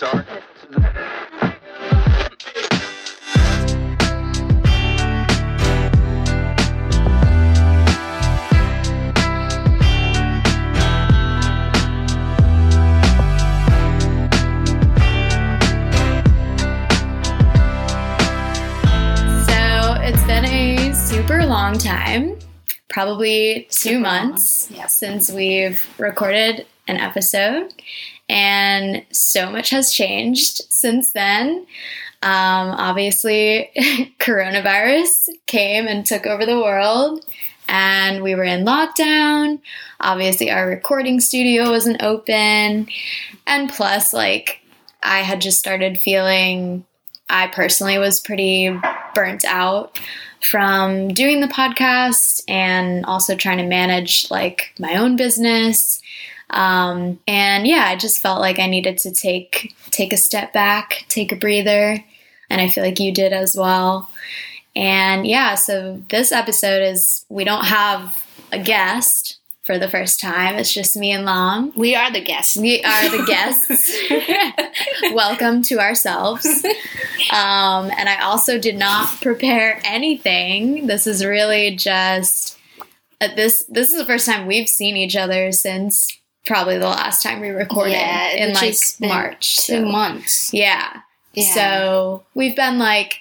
guitar. So it's been a super long time, probably two months yeah. since we've recorded an episode, and so much has changed since then. Um, obviously, coronavirus came and took over the world, and we were in lockdown. Obviously, our recording studio wasn't open, and plus, like, I had just started feeling I personally was pretty burnt out from doing the podcast and also trying to manage like my own business. Um, and yeah, I just felt like I needed to take take a step back, take a breather, and I feel like you did as well. And yeah, so this episode is we don't have a guest for the first time. It's just me and Lam. We are the guests. We are the guests. Welcome to ourselves. Um, and I also did not prepare anything. This is really just uh, this. This is the first time we've seen each other since probably the last time we recorded Yeah, in like March. Two so- months. Yeah. Yeah. So we've been like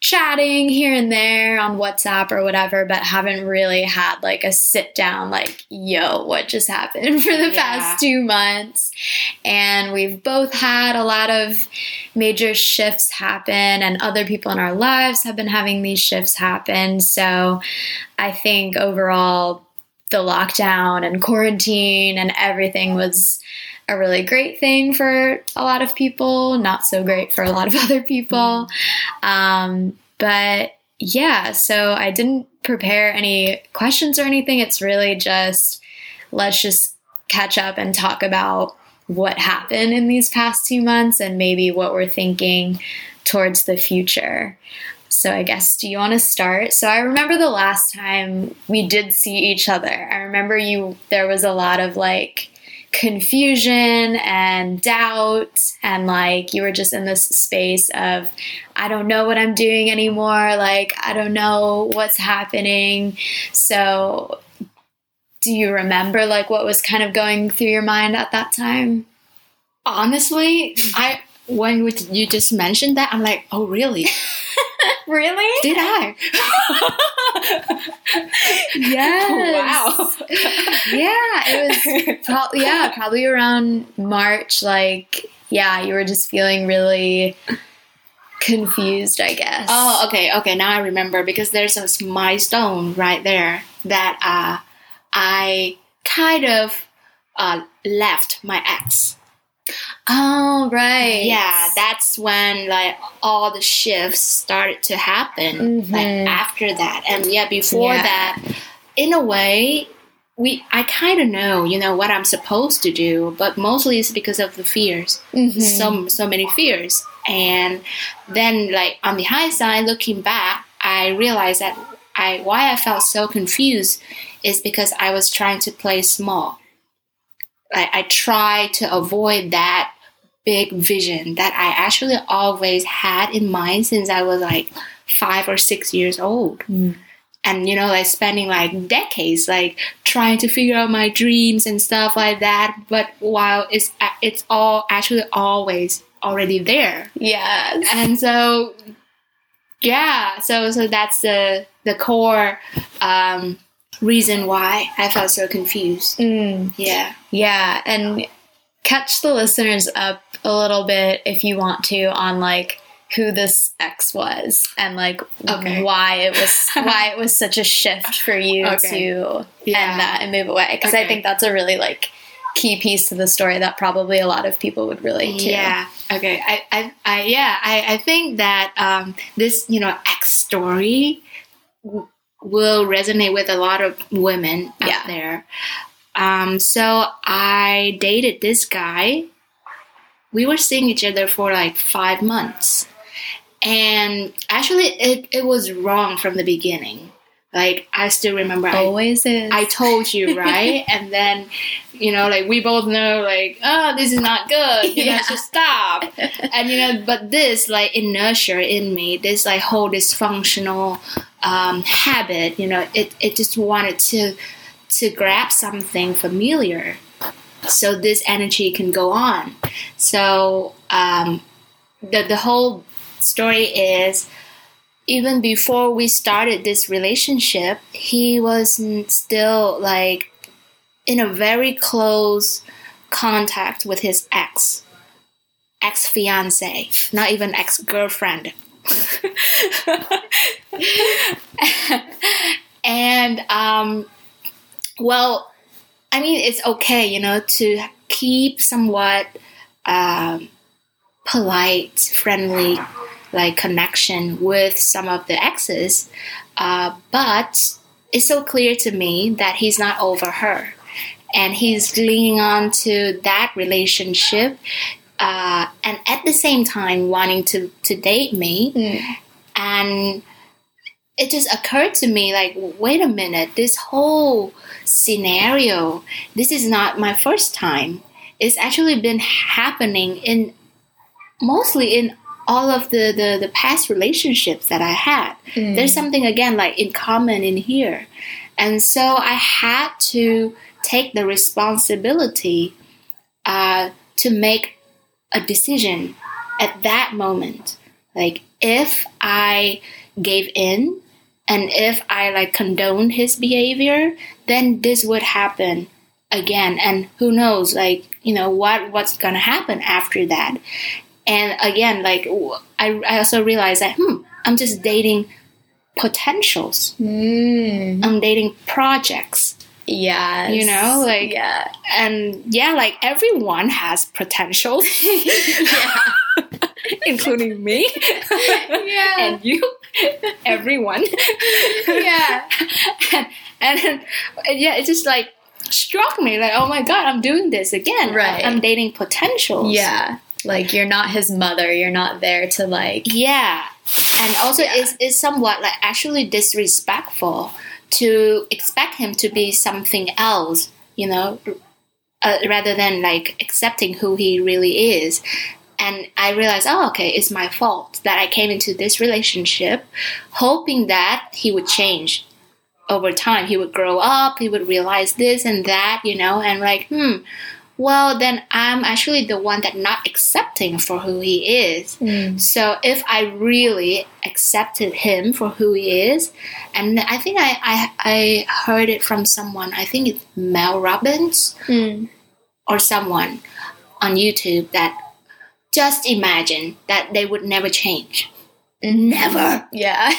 chatting here and there on WhatsApp or whatever, but haven't really had like a sit down, like, yo, what just happened for the Yeah. past two months. And we've both had a lot of major shifts happen, and other people in our lives have been having these shifts happen. So I think overall, the lockdown and quarantine and everything was a really great thing for a lot of people, not so great for a lot of other people. Um, but yeah, so I didn't prepare any questions or anything. It's really just let's just catch up and talk about what happened in these past two months and maybe what we're thinking towards the future. So I guess do you want to start? So I remember the last time we did see each other. I remember you there was a lot of like confusion and doubt and like you were just in this space of I don't know what I'm doing anymore, like I don't know what's happening. So do you remember like what was kind of going through your mind at that time? Honestly, I when you just mentioned that, I'm like, oh really? Really? Did I? Yes. Wow. Yeah, it was Pro- yeah, probably around March. Like, yeah, you were just feeling really confused, I guess. Oh, okay, okay. Now I remember because there's a milestone right there that uh, I kind of uh, left my ex. Oh, right. Yeah, that's when like all the shifts started to happen. Like Mhm. after that, and yeah, before Yeah. that, in a way, we I kind of know, you know, what I'm supposed to do, but mostly it's because of the fears. Mhm. so so many fears and then like on the high side looking back i realized that i why i felt so confused is because i was trying to play small i, I tried to avoid that big vision that i actually always had in mind since i was like five or six years old Mm. and you know like spending like decades like trying to figure out my dreams and stuff like that but while it's it's all actually always already there Yes. and so yeah so so that's the the core um reason why i felt so confused Mm. yeah Yeah, and catch the listeners up a little bit if you want to on like who this ex was and like Okay. why it was why it was such a shift for you Okay. to Yeah. end that and move away because I think that's a really like key piece to the story that probably a lot of people would relate to. Yeah. Okay. I, I, I yeah. I, I think that um, this, you know, X story will resonate with a lot of women out Yeah. there. Um, so I dated this guy. We were seeing each other for like five months, and actually, it, it was wrong from the beginning. Like I still remember. I, Always is. I told you, right? and then you know, like we both know, like, oh, this is not good. You Yeah. know, should stop. and you know, but this like inertia in me, this like whole dysfunctional um, habit, you know, it it just wanted to to grab something familiar, so this energy can go on. So um, the the whole story is even before we started this relationship, he was still like in a very close contact with his ex, ex fiance, not even ex girlfriend. and um, well, I mean, it's okay, you know, to keep somewhat um, polite, friendly, like connection with some of the exes, uh, but it's so clear to me that he's not over her, and he's clinging on to that relationship, uh, and at the same time wanting to to date me, and it just occurred to me like wait a minute this whole scenario this is not my first time it's actually been happening in mostly in all of the, the, the past relationships that I had. There's something again like in common in here. And so I had to take the responsibility uh, to make a decision at that moment. Like if I gave in and if I like condoned his behavior, then this would happen again. And who knows, like, you know, what what's gonna happen after that. And again, like I, I also realized that hmm, I'm just dating potentials. Mm. I'm dating projects. Yes. You know, like- yeah. And yeah, like everyone has potentials. Yeah. Including me. Yeah. and you. Everyone. Yeah. and, and, and yeah, it just like struck me like, oh my god, I'm doing this again. Right. I'm dating potentials. Yeah. Like you're not his mother. You're not there to like. Yeah. And also Yeah. it's, it's somewhat like actually disrespectful to expect him to be something else, you know, uh, rather than like accepting who he really is. And I realized, oh, okay, it's my fault that I came into this relationship hoping that he would change over time. He would grow up, he would realize this and that, you know, and like, hmm, well, then I'm actually the one that not accepting for who he is. So if I really accepted him for who he is, and I think I, I, I heard it from someone, I think it's Mel Robbins Mm. or someone on YouTube that just imagine that they would never change. Never. Yeah.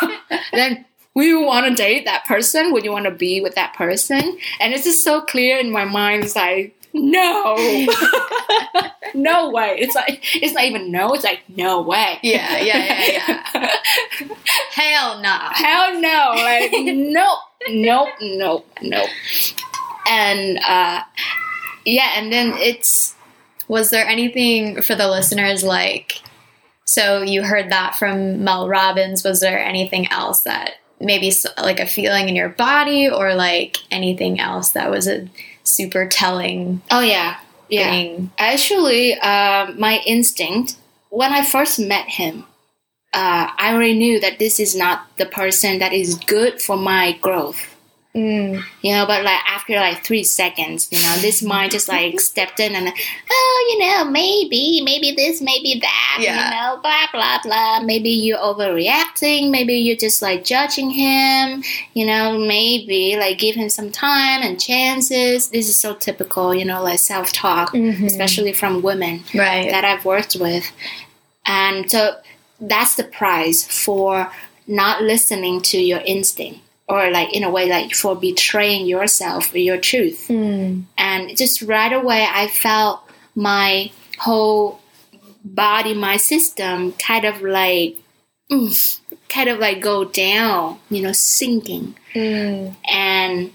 then will you want to date that person? Would you want to be with that person? And it's just so clear in my mind. It's like, no, no way. It's like, it's not even no. It's like, no way. Yeah, yeah, yeah, yeah. Hell no. Hell no. Like, nope, nope, nope, nope. And, uh, yeah, and then it's, Was there anything for the listeners like? So you heard that from Mel Robbins. Was there anything else that maybe like a feeling in your body or like anything else that was a super telling oh yeah, yeah. thing? Actually, uh, my instinct when I first met him, uh, I already knew that this is not the person that is good for my growth. Mm. You know, but like after like three seconds, you know, this mind just like stepped in and, oh, you know, maybe, maybe this, maybe that, Yeah. you know, blah blah blah. Maybe you're overreacting. Maybe you're just like judging him. You know, maybe like give him some time and chances. This is so typical, you know, like self talk, Mhm. especially from women Right. that I've worked with. And so that's the price for not listening to your instinct or like in a way like for betraying yourself or your truth. Mm. And just right away I felt my whole body, my system kind of like mm, kind of like go down, you know, sinking Mm. and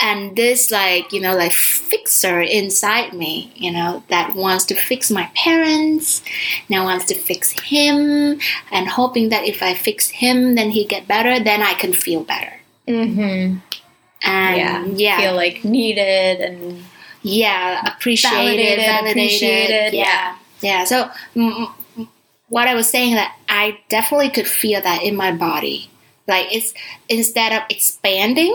and this like you know like fixer inside me you know that wants to fix my parents now wants to fix him and hoping that if i fix him then he get better then i can feel better Mm-hmm. and Yeah. yeah Feel like needed and yeah appreciated Validated, validated, appreciated, yeah yeah so mm, mm, what i was saying that i definitely could feel that in my body like it's instead of expanding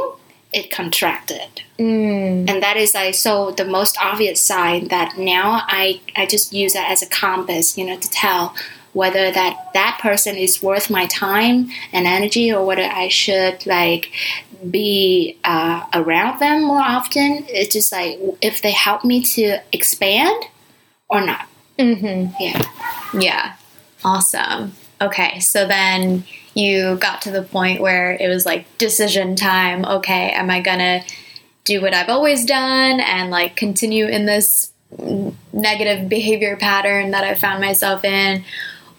it contracted Mm. and that is like so the most obvious sign that now i i just use that as a compass you know to tell whether that that person is worth my time and energy or whether i should like be uh, around them more often it's just like if they help me to expand or not hmm yeah Yeah. Awesome. Okay. So then you got to the point where it was like decision time. Okay. Am I going to do what I've always done and like continue in this negative behavior pattern that I found myself in?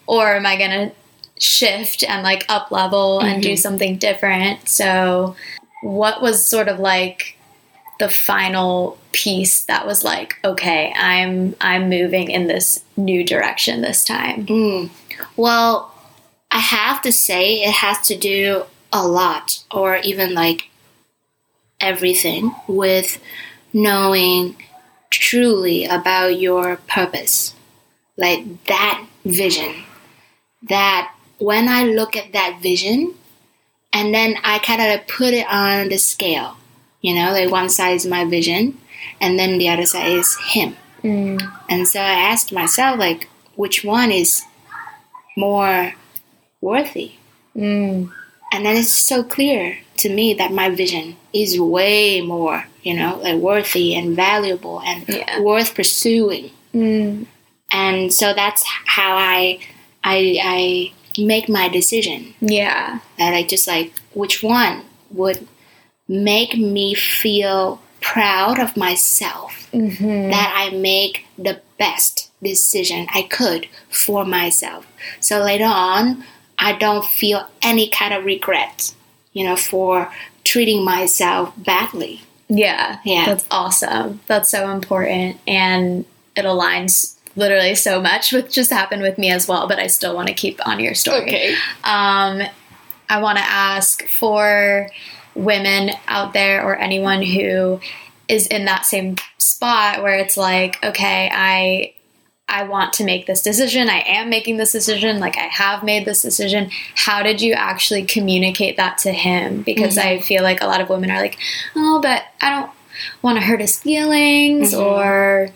Or am I going to shift and like up level and do something different? So, what was sort of like the final piece that was like okay i'm i'm moving in this new direction this time Mm. Well, I have to say it has to do a lot, or even like everything, with knowing truly about your purpose. Like that vision. That when I look at that vision, and then I kind of put it on the scale, you know, like one side is my vision, and then the other side is him. And so I asked myself, like, which one is more worthy? mm. And then it's so clear to me that my vision is way more, you know, like worthy and valuable and Yeah. worth pursuing. Mm. And so that's how I, I, I make my decision. yeah That I just like which one would make me feel proud of myself. hmm that I make the best decision I could for myself. So later on, I don't feel any kind of regret, you know, for treating myself badly. yeah Yeah. that's awesome that's so important and it aligns literally so much with just happened with me as well but i still want to keep on your story Um, I want to ask for women out there or anyone who is in that same spot where it's like, okay, I I want to make this decision. I am making this decision. Like I have made this decision. How did you actually communicate that to him? Because I feel like a lot of women are like, oh, but I don't want to hurt his feelings Mhm. or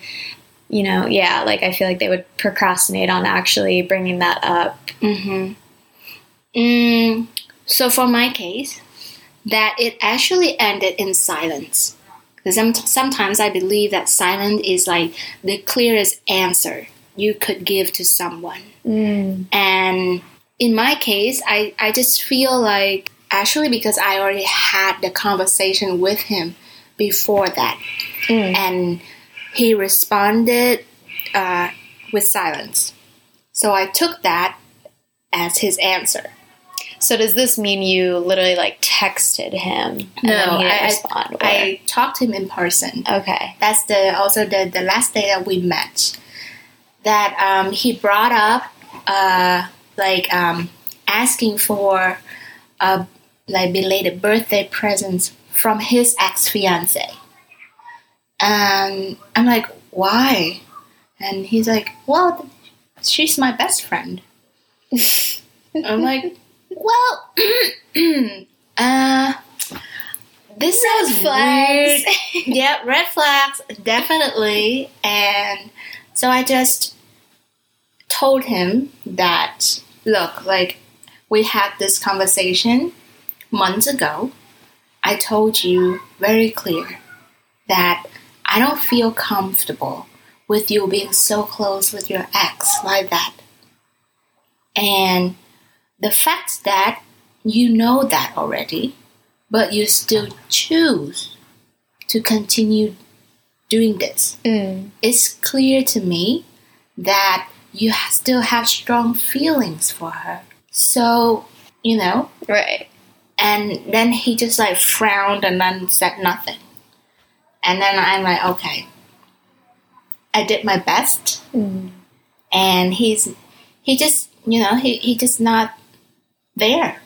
you know, yeah, like I feel like they would procrastinate on actually bringing that up. Mm-hmm. Mm, so for my case, that it actually ended in silence. Because sometimes I believe that silence is like the clearest answer you could give to someone. Mm. And in my case, I, I just feel like actually because I already had the conversation with him before that, Mm. and he responded uh, with silence. So I took that as his answer. So does this mean you literally like texted him? And then he didn't I, respond. or- I talked to him in person. okay. That's the also the, the last day that we met. That um, he brought up uh, like um, asking for a like belated birthday presents from his ex fiance. And I'm like, why? And he's like, well, she's my best friend. I'm like, well, uh, this sounds weird. yeah, red flags, definitely. And so I just told him that, look, like, we had this conversation months ago. I told you very clear that I don't feel comfortable with you being so close with your ex like that. And the fact that you know that already, but you still choose to continue doing this, Mm. it's clear to me that you still have strong feelings for her. So, you know, Right. and then he just like frowned and then said nothing. And then I'm like, okay, I did my best. Mm. And he's, he just, you know, he, he just not there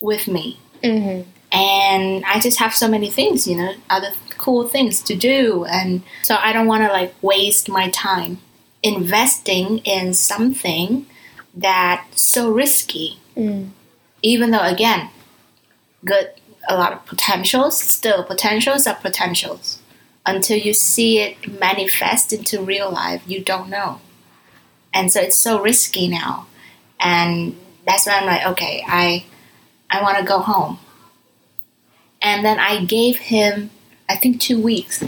with me. hmm and I just have so many things, you know, other cool things to do, and so I don't want to like waste my time investing in something that's so risky. Mm. Even though, again, good, a lot of potentials, still potentials are potentials. Until you see it manifest into real life, you don't know. And so it's so risky now. And that's why I'm like, okay, I I want to go home. And then I gave him I think 2 weeks.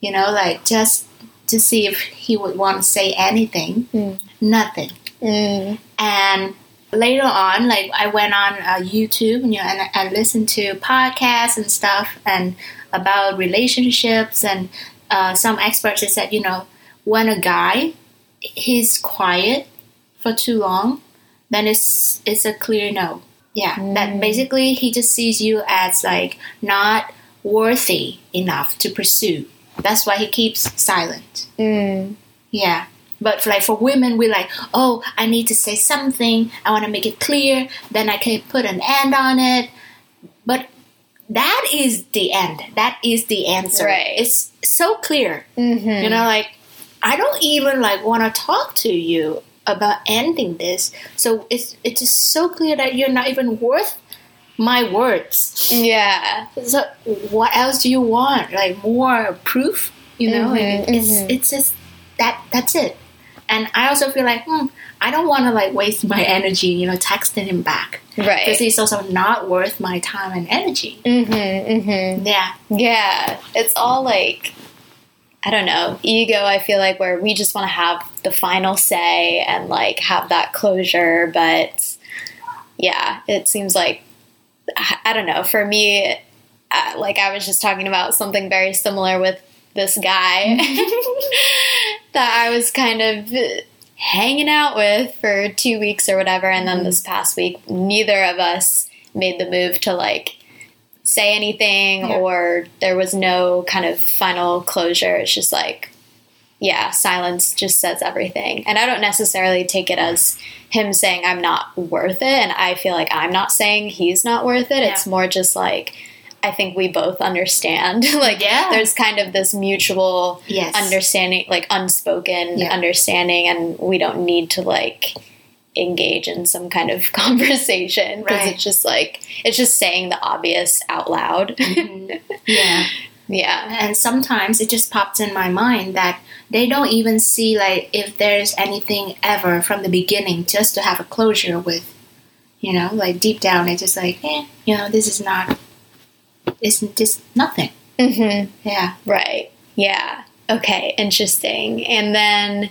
You know, like just to see if he would want to say anything. Mm. Nothing. Mm. And later on, like I went on uh, YouTube, you know, and I, listened to podcasts and stuff, and about relationships, and uh, some experts said, you know, when a guy he's quiet for too long, then it's it's a clear no. Yeah, that Mm. basically he just sees you as like not worthy enough to pursue. That's why he keeps silent. Mm. Yeah. But for, like for women, we're like, oh, I need to say something. I want to make it clear. Then I can put an end on it. But that is the end. That is the answer. Right. It's so clear. Mhm. You know, like I don't even like want to talk to you about ending this. So it's it's just so clear that you're not even worth my words. Yeah. So what else do you want? Like more proof? You know, Mhm, Like, it's mhm. it's just that that's it. And I also feel like hmm, I don't want to like waste my energy, you know, texting him back Right. because he's also not worth my time and energy. Mm-hmm, mm-hmm. Yeah, Yeah. It's all like, I don't know, ego, I feel like, where we just want to have the final say and like have that closure. But yeah, it seems like, I I don't know, for me, uh, like I was just talking about something very similar with this guy that I was kind of hanging out with for two weeks or whatever. And then this mm-hmm. past week, neither of us made the move to like say anything Yeah. or there was no kind of final closure. It's just like, yeah, silence just says everything. And I don't necessarily take it as him saying I'm not worth it. And I feel like I'm not saying he's not worth it. Yeah. It's more just like, I think we both understand. like, Yeah. there's kind of this mutual yes, understanding, like unspoken Yeah. understanding, and we don't need to like engage in some kind of conversation because Right. it's just like it's just saying the obvious out loud. Mhm. yeah. yeah. And sometimes it just pops in my mind that they don't even see like if there's anything ever from the beginning just to have a closure with. You know, like deep down, it's just like, eh, you know, this is not, it's just nothing. hmm Yeah. Right. Yeah. Okay. Interesting. And then,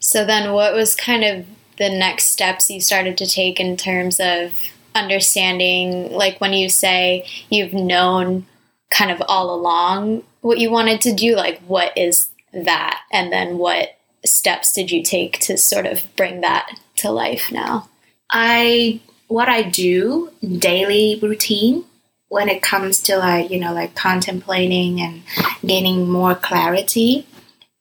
so then what was kind of the next steps you started to take in terms of understanding, like when you say you've known kind of all along what you wanted to do, like what is that? And then what steps did you take to sort of bring that to life now? I what I do daily routine when it comes to like you know like contemplating and gaining more clarity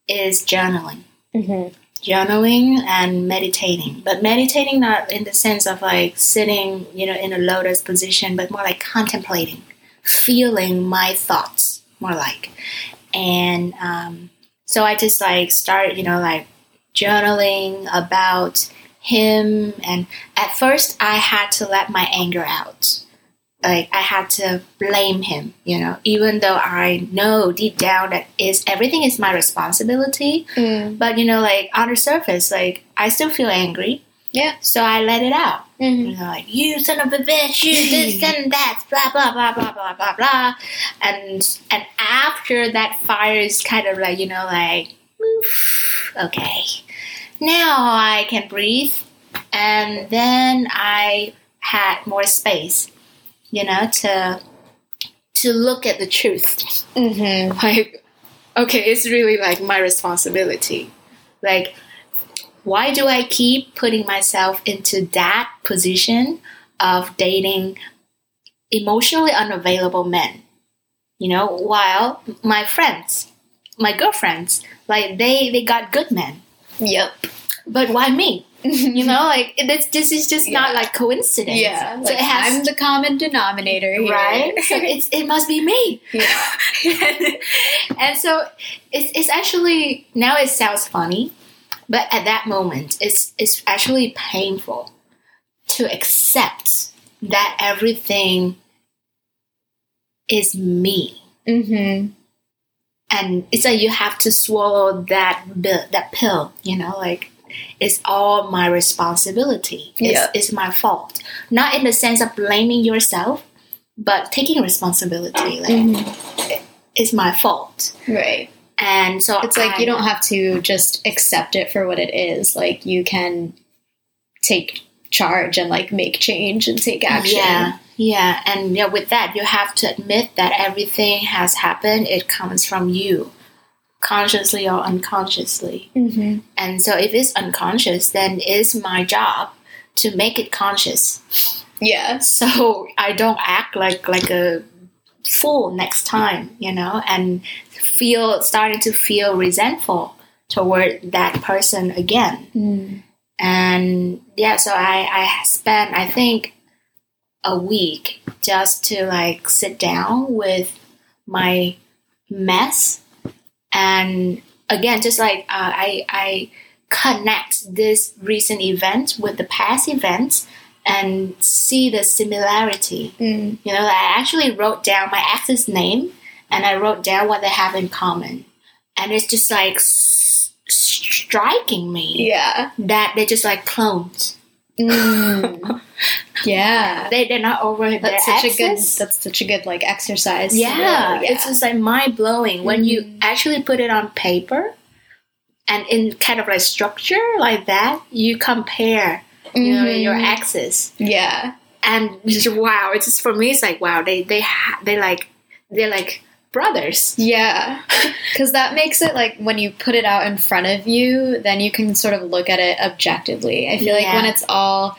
is journaling. Mm-hmm. journaling and meditating but meditating not in the sense of like sitting you know in a lotus position but more like contemplating feeling my thoughts more like and um, so i just like start you know like journaling about him and at first i had to let my anger out like i had to blame him you know even though i know deep down that is everything is my responsibility Mm. but you know, like on the surface, like I still feel angry. Yeah. So I let it out. Mm-hmm. You know, like you son of a bitch, you this and that, blah blah blah blah blah blah blah. And and after that fire is kind of like, you know, like oof, okay. Now I can breathe and then I had more space, you know, to to look at the truth. Mm-hmm. like okay it's really like my responsibility. Like why do i keep putting myself into that position of dating emotionally unavailable men? You know while my friends my girlfriends like they they got good men. Yep. but why me you know, like this. This is just Yeah. not like coincidence. Yeah, so like, it has I'm the common denominator here. right. so it's it must be me. yeah. and so it's it's actually now it sounds funny, but at that moment it's it's actually painful to accept that everything is me. Mm-hmm. and it's like you have to swallow that that pill you know like it's all my responsibility it's, Yeah. it's my fault not in the sense of blaming yourself but taking responsibility like Mm-hmm. it's my fault Right. and so It's like you don't have to just accept it for what it is. Like you can take charge and like make change and take action. yeah yeah and yeah with that you have to admit that everything has happened it comes from you consciously or unconsciously Mm-hmm. And so if it's unconscious, then it's my job to make it conscious. Yeah. So I don't act like like a fool next time, you know, and feel starting to feel resentful toward that person again. Mm. And yeah, so I I spent I think a week just to like sit down with my mess and again just like uh, I I connect this recent event with the past events and see the similarity. Mm. You know, I actually wrote down my ex's name and I wrote down what they have in common, and it's just like s- striking me Yeah. that they're just like clones. Mm. yeah. They they're not over That's such a good. That's such a good like exercise. to yeah, it's just like mind blowing when you Mhm. actually put it on paper and in kind of like structure like that. You compare, you know, your exes, yeah. and just, wow, it's just for me. It's like wow, they they ha- they like they're like brothers. Yeah. Because that makes it like when you put it out in front of you, then you can sort of look at it objectively. I feel like when it's all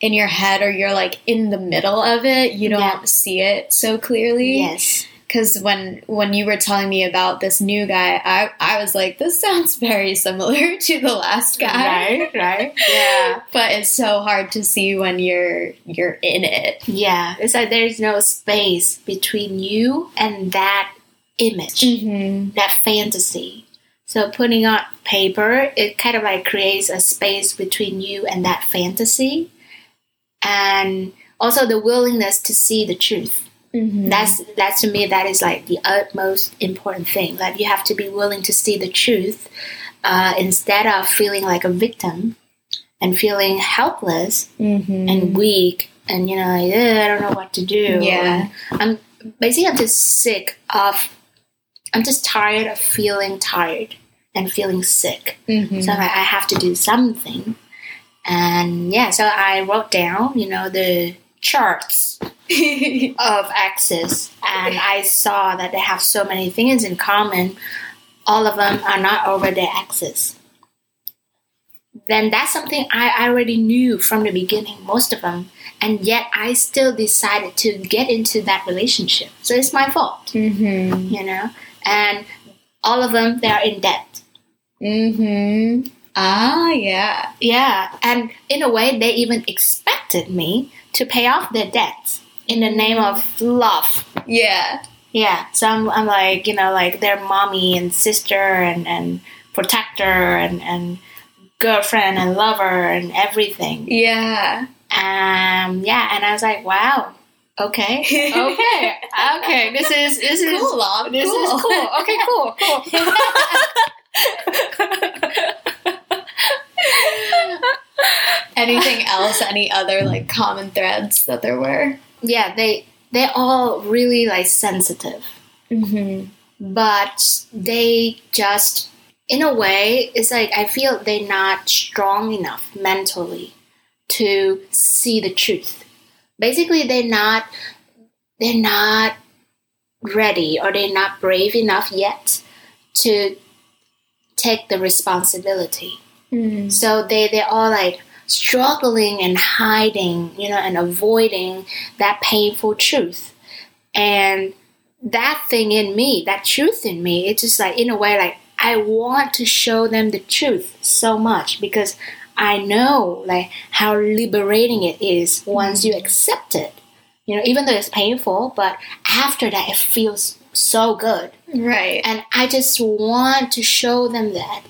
in your head or you're like in the middle of it, you don't Yeah. see it so clearly. Yes. Because when when you were telling me about this new guy, I I was like, this sounds very similar to the last guy. Right. Right. Yeah. But it's so hard to see when you're you're in it. Yeah. It's like there's no space between you and that image. Mm-hmm. that fantasy. So putting on paper, it kind of like creates a space between you and that fantasy, and also the willingness to see the truth. Mm-hmm. That's that to me that is like the utmost important thing. Like you have to be willing to see the truth uh, instead of feeling like a victim and feeling helpless mm-hmm. and weak and you know like, I don't know what to do. Yeah. I'm basically I'm just sick of. I'm just tired of feeling tired and feeling sick. mm-hmm. So like, I have to do something. And yeah, so I wrote down, you know, the charts of axes, and I saw that they have so many things in common. All of them are not over their axis. Then that's something I I already knew from the beginning, most of them, and yet I still decided to get into that relationship. So it's my fault, mm-hmm. you know. And all of them, they are in debt. Mm-hmm. Ah, yeah. Yeah, and in a way, they even expected me to pay off their debts in the name of love. Yeah. Yeah, so I'm, I'm like, you know, like their mommy and sister and, and protector and, and girlfriend and lover and everything. Yeah. Um, yeah, and I was like, wow, okay, okay, okay, this is, this is, Cool, Mom. this cool. is cool. Okay, cool, cool. Anything else? Any other like common threads that there were? yeah, they, they're all really like sensitive. Mm-hmm. but they just in a way it's like i feel they're not strong enough mentally to see the truth basically they're not they're not ready or they're not brave enough yet to take the responsibility Mm-hmm. so they they're all like struggling and hiding, you know, and avoiding that painful truth. And that thing in me, that truth in me, it's just like in a way like I want to show them the truth so much because I know like how liberating it is once you accept it. You know, even though it's painful, but after that it feels so good. Right. And I just want to show them that.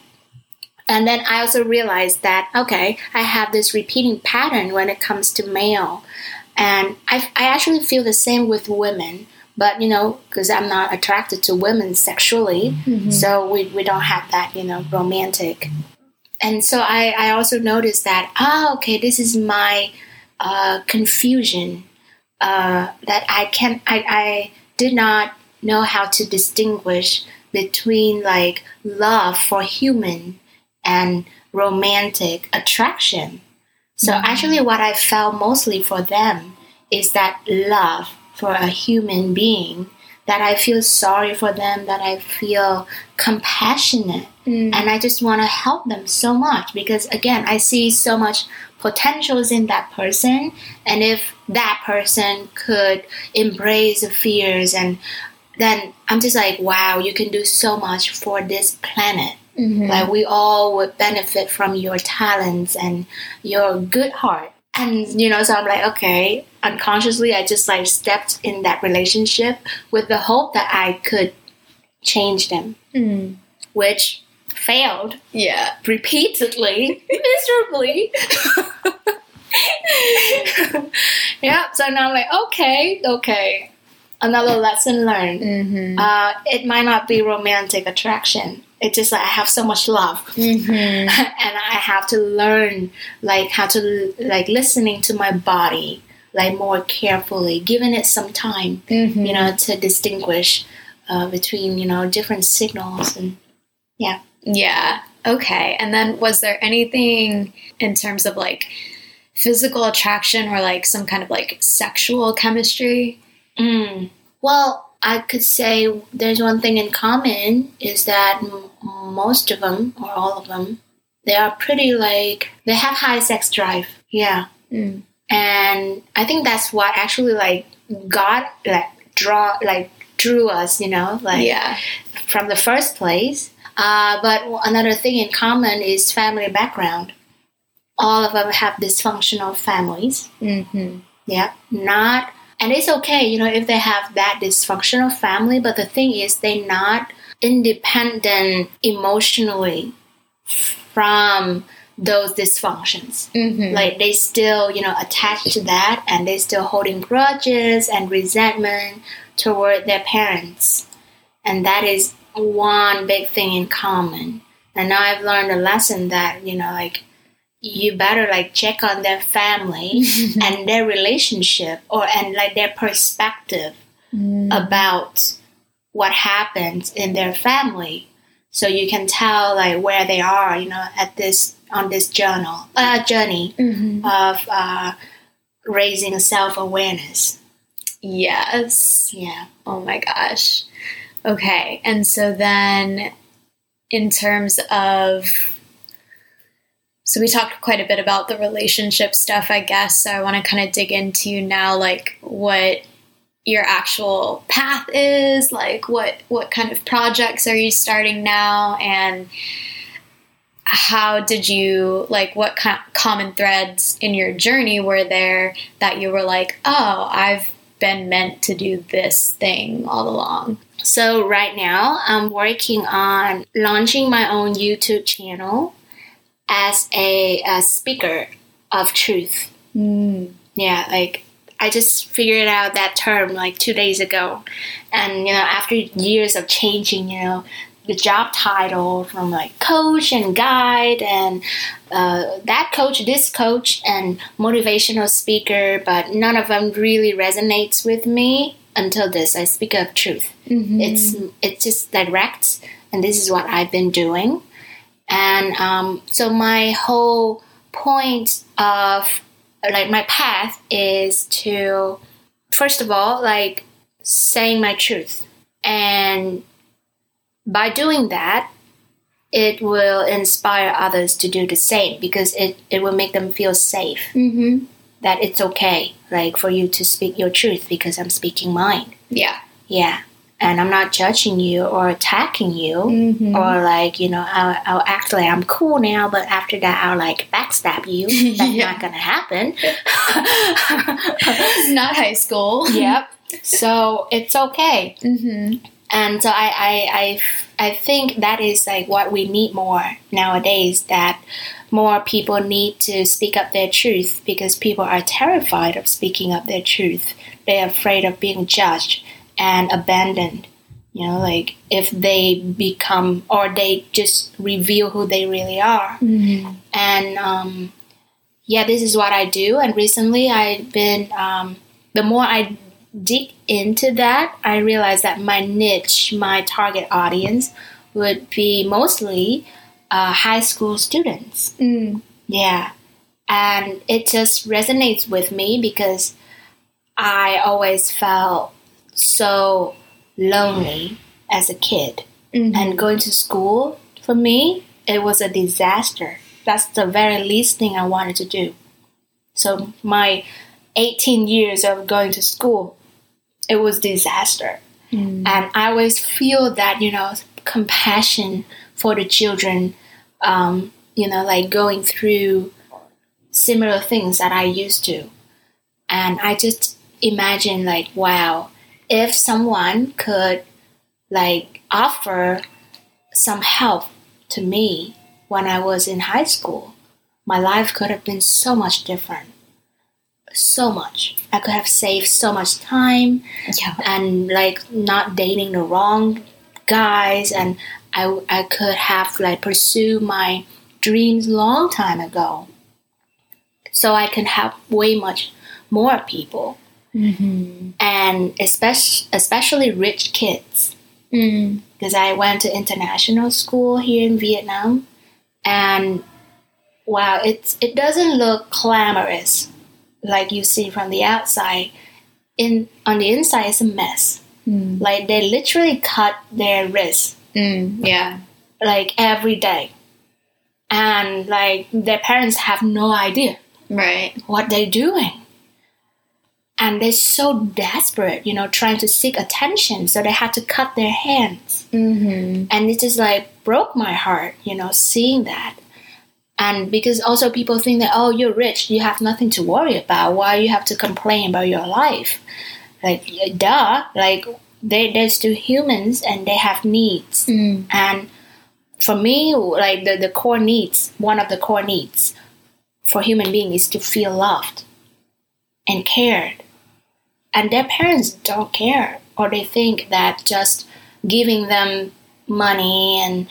And then I also realized that okay, I have this repeating pattern when it comes to male, and I, I actually feel the same with women. But you know, because I'm not attracted to women sexually, so we, we don't have that you know romantic. And so I, I also noticed that ah okay, this is my uh, confusion uh, that I can I, I did not know how to distinguish between like love for human and romantic attraction. So mm-hmm. actually what I felt mostly for them is that love for a human being that I feel sorry for them, that I feel compassionate, mm. and I just want to help them so much because again, I see so much potentials in that person, and if that person could embrace the fears and then I'm just like, wow, you can do so much for this planet. Like we all would benefit from your talents and your good heart. And you know, so I'm like, okay, unconsciously I just like stepped in that relationship with the hope that I could change them. Mm. Which failed Yeah. repeatedly, miserably. yeah, so now I'm like, okay, okay. Another lesson learned. Mm-hmm. Uh, it might not be romantic attraction. It's just like I have so much love, Mm-hmm. and I have to learn like how to like listening to my body like more carefully, giving it some time, Mm-hmm. you know, to distinguish uh, between you know different signals and yeah. Yeah. Okay. And then was there anything in terms of like physical attraction or like some kind of like sexual chemistry? Mm. Well, I could say there's one thing in common is that most of them, or all of them, they are pretty like, they have high sex drive. Yeah. Mm. And I think that's what actually like God like draw like drew us, you know, like Yeah. from the first place. Uh, but another thing in common is family background. All of them have dysfunctional families. Mm-hmm. Yeah, not, and it's okay, you know, if they have that dysfunctional family. But the thing is, they're not independent emotionally from those dysfunctions. Mm-hmm. Like they still, you know, attached to that, and they still holding grudges and resentment toward their parents, and that is one big thing in common. And now I've learned a lesson that you know, like you better like check on their family and their relationship or and like their perspective about what happens in their family so you can tell like where they are you know at this on this journal uh, journey Mm-hmm. of uh, raising self-awareness Yes. yeah Oh my gosh. Okay. And so then, in terms of, so we talked quite a bit about the relationship stuff, I guess. So I want to kind of dig into now, like what your actual path is, like what what kind of projects are you starting now, and how did you like what co- common threads in your journey were there that you were like, oh, I've been meant to do this thing all along. so right now i'm working on launching my own youtube channel as a, a speaker of truth Mm. Yeah, like I just figured out that term like two days ago, and you know after years of changing, you know the job title from like coach and guide and uh, that coach, this coach, and motivational speaker, but none of them really resonates with me until this. I speak of truth. Mm-hmm. It's it's just direct, and this is what I've been doing. And um, so my whole point of like my path is to first of all like saying my truth, and by doing that, it will inspire others to do the same because it, it will make them feel safe Mm-hmm. that it's okay like for you to speak your truth because I'm speaking mine. Yeah. Yeah. And I'm not judging you or attacking you, Mhm. or like you know, I'll, I'll act like I'm cool now, but after that, I'll like backstab you. That's Yeah. not gonna happen. It's not high school. yep. So it's okay, hmm and so I, I, I, I think that is like what we need more nowadays. That more people need to speak up their truth because people are terrified of speaking up their truth. They're afraid of being judged and abandoned. You know, like if they become or they just reveal who they really are. hmm And um, yeah, this is what I do. And recently, I've been um, the more I dig into that, I realized that my niche, my target audience, would be mostly uh, high school students. Mm. Yeah. And it just resonates with me because I always felt so lonely as a kid. Mhm. And going to school, for me, it was a disaster. That's the very least thing I wanted to do. So my 18 years of going to school, it was disaster. Mm. And I always feel that, you know, compassion for the children, um, you know, like going through similar things that I used to. And I just imagine, like, wow, if someone could, like, offer some help to me when I was in high school, my life could have been so much different. So much. I could have saved so much time Yeah. and like not dating the wrong guys and I, I could have like pursued my dreams long time ago so I can help way much more people hmm and especially especially rich kids Mm. because I went to international school here in Vietnam and wow it's it doesn't look glamorous like you see from the outside in on the inside it's a mess Mm. like they literally cut their wrists Mm. Yeah. like every day and like their parents have no idea Right. what they're doing and they're so desperate you know trying to seek attention. So they had to cut their hands. Hmm and it just like broke my heart you know seeing that. And because also people think that oh you're rich. You have nothing to worry about. Why you have to complain about your life? Like duh. Like they, they're still humans and they have needs. Mm. and for me like the, the core needs one of the core needs for human being is to feel loved and cared and their parents don't care or they think that just giving them money and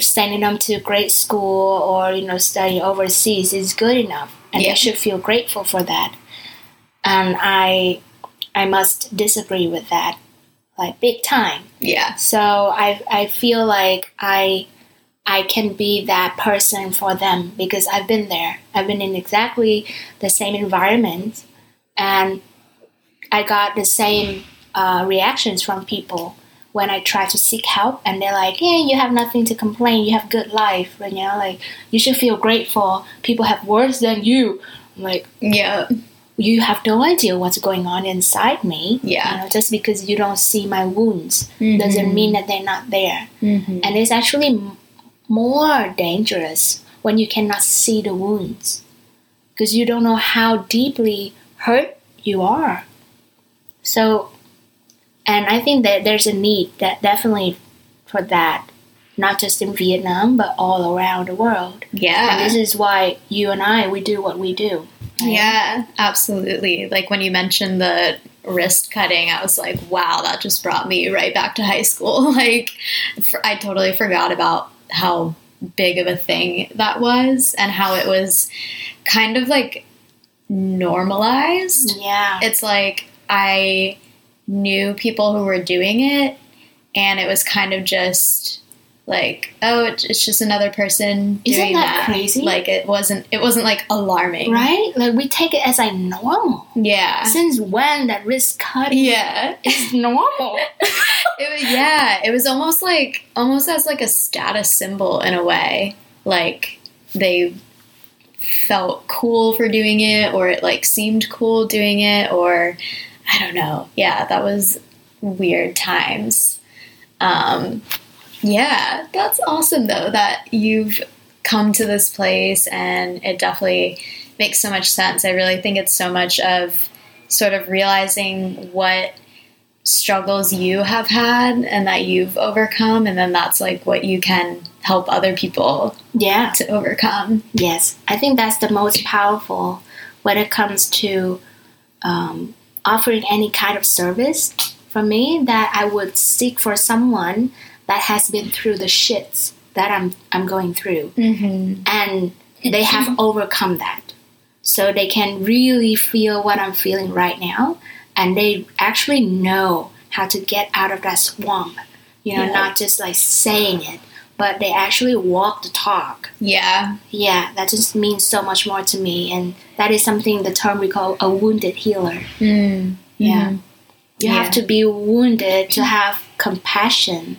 sending them to great school or you know study overseas is good enough and Yeah. they should feel grateful for that and i i must disagree with that like big time Yeah. so I I feel like I I can be that person for them because I've been there. I've been in exactly the same environment, and I got the same uh, reactions from people when I try to seek help, and they're like, "Yeah, you have nothing to complain. You have good life, and you know, like you should feel grateful. People have worse than you." I'm like, Yeah. you have no idea what's going on inside me. Yeah. You know, just because you don't see my wounds doesn't mean that they're not there. hmm And it's actually m- more dangerous when you cannot see the wounds because you don't know how deeply hurt you are. So, and I think that there's a need that definitely for that, not just in Vietnam but all around the world. And Yeah. this is why you and I we do what we do. right? Yeah, absolutely. Like when you mentioned the wrist cutting, I was like, wow, that just brought me right back to high school. Like, I totally forgot about how big of a thing that was and how it was kind of like normalized. Yeah. It's like I knew people who were doing it, and it was kind of just like, oh, it's just another person Isn't doing that crazy? Like it wasn't. It wasn't like alarming, Right? Like we take it as like normal. Yeah. Since when that risk cutting Yeah. is normal? It was, yeah, it was almost like almost as like a status symbol in a way. Like they felt cool for doing it or it like seemed cool doing it or I don't know. Yeah, that was weird times. Um, yeah, that's awesome though that you've come to this place and it definitely makes so much sense. I really think it's so much of sort of realizing what struggles you have had and that you've overcome and then that's like what you can help other people yeah to overcome yes i think that's the most powerful when it comes to um, offering any kind of service for me that i would seek for someone that has been through the shits that i'm i'm going through mm-hmm. and they have overcome that so they can really feel what i'm feeling right now and they actually know how to get out of that swamp. You know, Yeah. not just like saying it, but they actually walk the talk. yeah Yeah, that just means so much more to me, and that is something the term we call a wounded healer. mm. Yeah. Mhm. You Yeah. have to be wounded to have compassion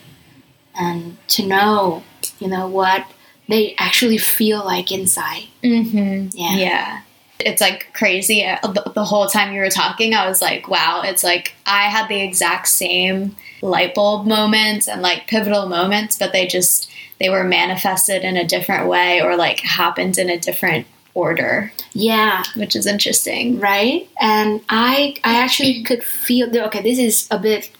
and to know, you know, what they actually feel like inside. Mm-hmm. Yeah. Yeah. It's like crazy. Uh, the whole time you were talking, I was like, wow, it's like I had the exact same light bulb moments and like pivotal moments, but they just, they were manifested in a different way or like happened in a different order, Yeah, which is interesting. right and i i actually could feel okay this is a bit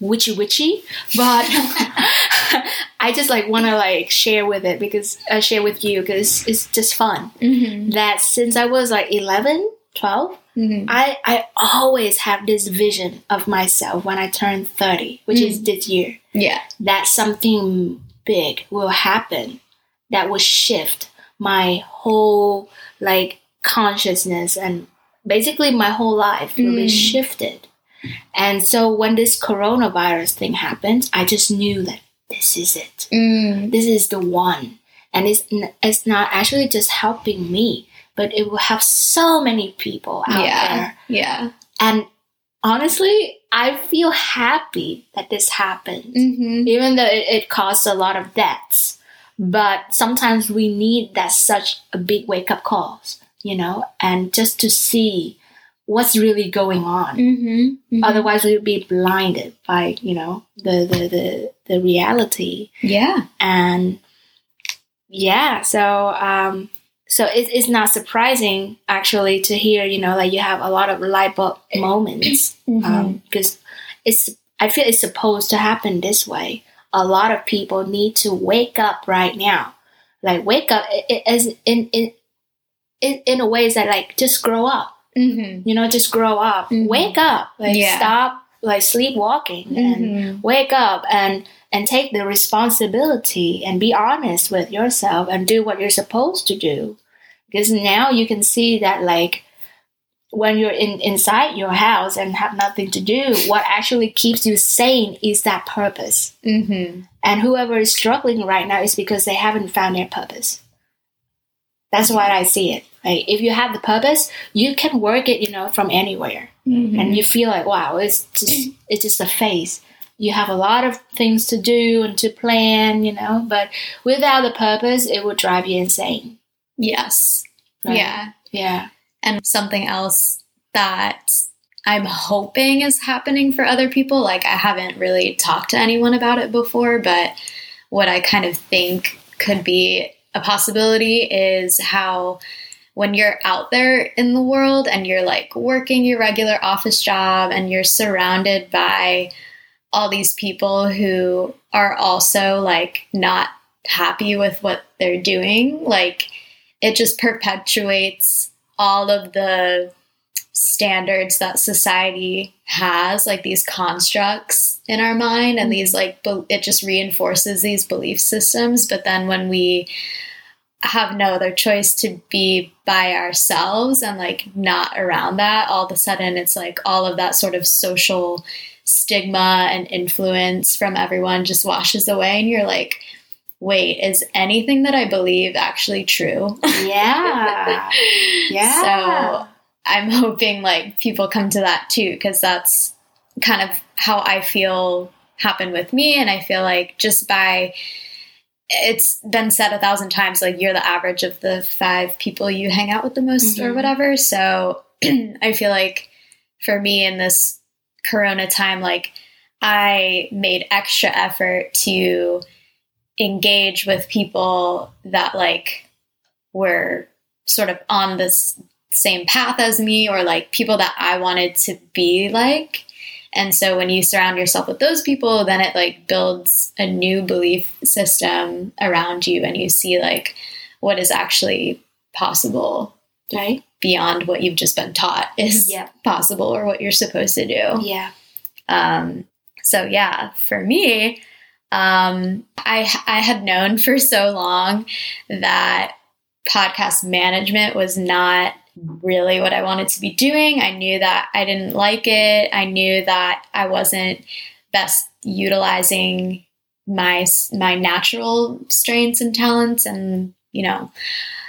witchy witchy but i just like want to like share with it because i share with you because it's just fun Mm-hmm. that since i was like 11 12 Mm-hmm. i i always have this vision of myself when i turn 30 which is this year Yeah. that something big will happen that will shift my whole like consciousness and basically my whole life will be Mm. shifted and so when this coronavirus thing happened i just knew that this is it Mm. this is the one and it's, it's not actually just helping me but it will help so many people out Yeah. there Yeah. and honestly i feel happy that this happened Mm-hmm. even though it, it caused a lot of deaths. But sometimes we need that such a big wake up call, you know, and just to see what's really going on. Mm-hmm. Otherwise, we'll be blinded by, you know, the, the, the, the reality. Yeah. And yeah, so, um, so it, it's not surprising actually to hear, you know, like you have a lot of light bulb moments Mhm. um, because it's I feel it's supposed to happen this way. A lot of people need to wake up right now, like wake up as in in in, in a ways that like just grow up, Mm-hmm. you know, just grow up, Mhm. wake up, like Yeah. stop like sleepwalking and Mm-hmm. wake up and and take the responsibility and be honest with yourself and do what you're supposed to do. Because now you can see that like when you're in inside your house and have nothing to do what actually keeps you sane is that purpose. Mm-hmm. and whoever is struggling right now is because they haven't found their purpose. That's why i see it. Like if you have the purpose you can work it you know from anywhere. Mm-hmm. and you feel like wow it's just it's just a phase you have a lot of things to do and to plan you know but without the purpose it would drive you insane Yes. right? Yeah. yeah And something else that I'm hoping is happening for other people, like I haven't really talked to anyone about it before, but what I kind of think could be a possibility is how when you're out there in the world and you're like working your regular office job and you're surrounded by all these people who are also like not happy with what they're doing, like it just perpetuates all of the standards that society has like these constructs in our mind and mm-hmm. these like be- it just reinforces these belief systems. But then when we have no other choice to be by ourselves and like not around that all of a sudden it's like all of that sort of social stigma and influence from everyone just washes away and you're like wait is anything that i believe actually true yeah yeah so I'm hoping like people come to that too, because that's kind of how I feel happened with me. And I feel like just by it's been said a thousand times, like you're the average of the five people you hang out with the most or Mhm. whatever. So I feel like for me in this corona time, like I made extra effort to engage with people that like were sort of on this same path as me or like people that I wanted to be like. And so when you surround yourself with those people, then it like builds a new belief system around you and you see like what is actually possible. Right. Beyond what you've just been taught is Yeah. possible or what you're supposed to do. Yeah. Um, so yeah, for me, um, I I had known for so long that podcast management was not really what I wanted to be doing. I knew that I didn't like it. I knew that I wasn't best utilizing my my natural strengths and talents and you know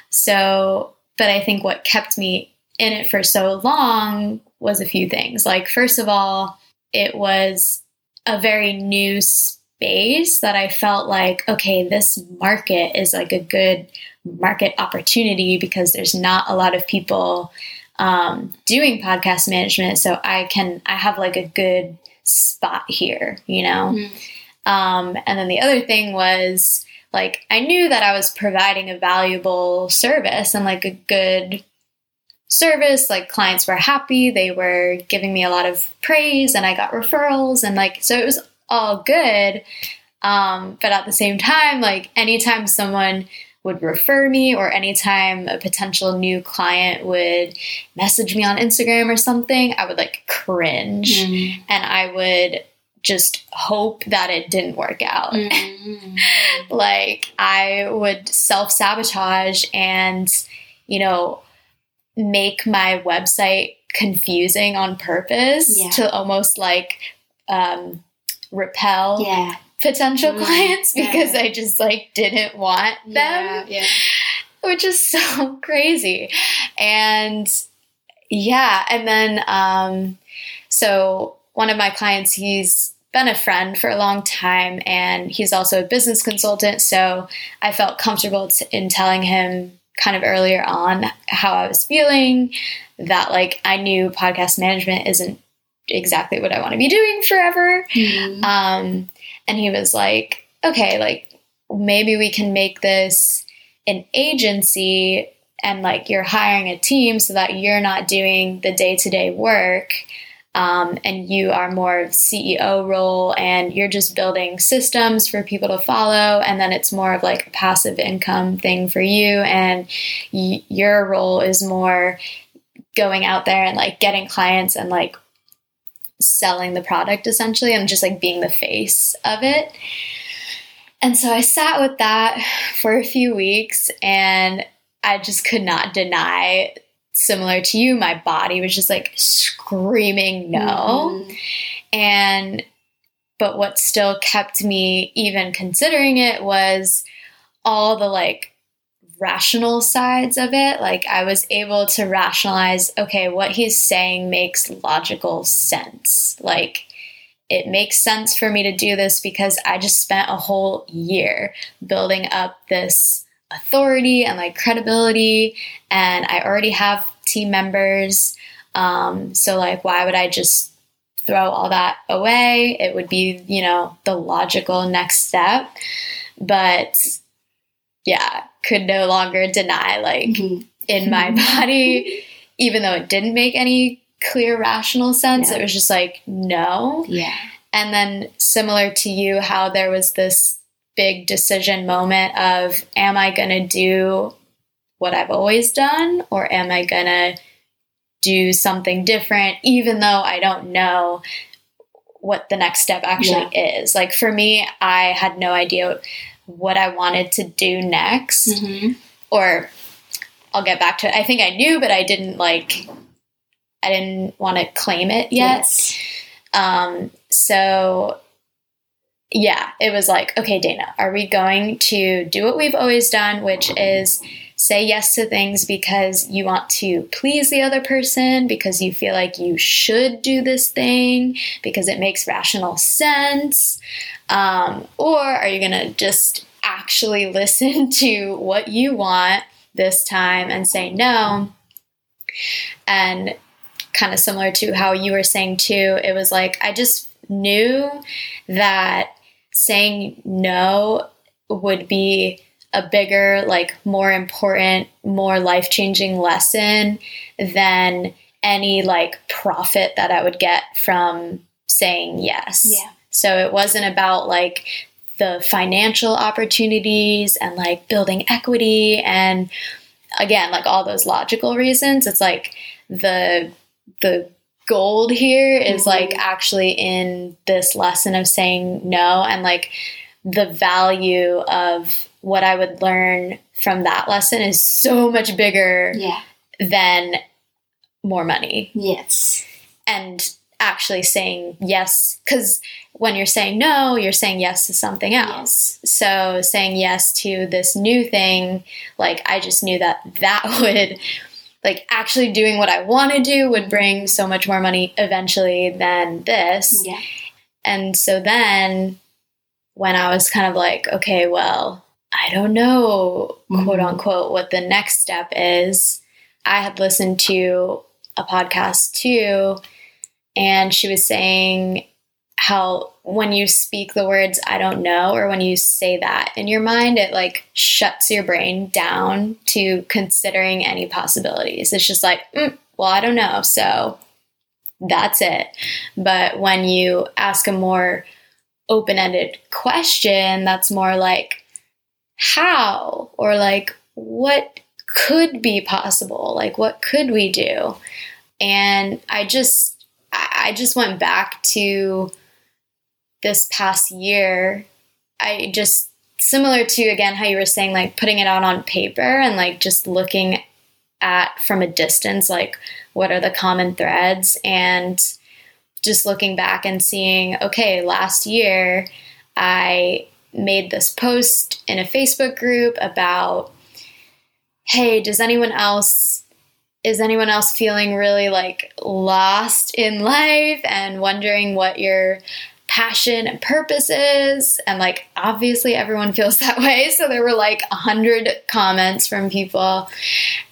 so but i think what kept me in it for so long was a few things. Like first of all it was a very new space that i felt like okay this market is like a good market opportunity because there's not a lot of people um, doing podcast management. So i can i have like a good spot here you know? Mhm. um, and then the other thing was like I knew that I was providing a valuable service and like a good service. Like clients were happy, they were giving me a lot of praise, and I got referrals, and like so it was all good. Um, but at the same time, like anytime someone would refer me or anytime a potential new client would message me on Instagram or something, I would like cringe Mm. and I would just hope that it didn't work out. Mm. Like I would self sabotage and, you know, make my website confusing on purpose Yeah. to almost like um, repel Yeah. potential Mm, clients because yeah. I just like didn't want them which is so crazy. And yeah, and then um, so one of my clients, he's been a friend for a long time, and he's also a business consultant. So I felt comfortable t- in telling him kind of earlier on how I was feeling. That like I knew podcast management isn't exactly what I want to be doing forever. Mm. Um, and he was like, okay, like maybe we can make this an agency and like you're hiring a team so that you're not doing the day to day work. Um, and you are more of CEO role and you're just building systems for people to follow. And then it's more of like a passive income thing for you. And y- your role is more going out there and like getting clients and like selling the product essentially and just like being the face of it. And so I sat with that for a few weeks and I just could not deny similar to you my body was just like screaming no. Mhm. and but what still kept me even considering it was all the like rational sides of it. Like i was able to rationalize okay what he's saying makes logical sense. Like it makes sense for me to do this because i just spent a whole year building up this authority and like credibility and i already have team members um, so like why would i just throw all that away it would be you know the logical next step but yeah could no longer deny like Mhm. in my body even though it didn't make any clear rational sense Yeah. it was just like no Yeah. and then similar to you how there was this big decision moment of am i going to do what i've always done or am i going to do something different even though i don't know what the next step actually is like for me i had no idea what i wanted to do next Mhm. or I'll get back to it. I think I knew, but I didn't like, I didn't want to claim it yet. Yes. Um, so yeah, it was like, okay, Dana, are we going to do what we've always done, which is say yes to things because you want to please the other person, because you feel like you should do this thing, because it makes rational sense? Um, or are you going to just actually listen to what you want this time and say no? And kind of similar to how you were saying too, it was like, I just knew that saying no would be a bigger, like more important, more life changing lesson than any like profit that I would get from saying yes. Yeah. So it wasn't about like the financial opportunities and like building equity and again like all those logical reasons. It's like the the gold here is Mm-hmm. like actually in this lesson of saying no and like the value of what I would learn from that lesson is so much bigger Yeah. than more money Yes. and actually saying yes because when you're saying no you're saying yes to something else so saying yes to this new thing like i just knew that that would like actually doing what i want to do would bring so much more money eventually than this Yeah. and so then when I was kind of like, okay, well, I don't know, quote Mhm. unquote, what the next step is, I had listened to a podcast too, and she was saying how when you speak the words I don't know, or when you say that in your mind, it like shuts your brain down to considering any possibilities. It's just like, mm, well, I don't know. So that's it. But when you ask a more open ended question that's more like, how? Or like, what could be possible? Like, what could we do? And I just, I I just went back to this past year. I just, similar to again how you were saying, like putting it out on paper and like just looking at from a distance, like what are the common threads and just looking back and seeing, okay, last year I made this post in a Facebook group about, hey, does anyone else is anyone else feeling really like lost in life and wondering what your passion and purpose is and like obviously everyone feels that way. So there were like a hundred comments from people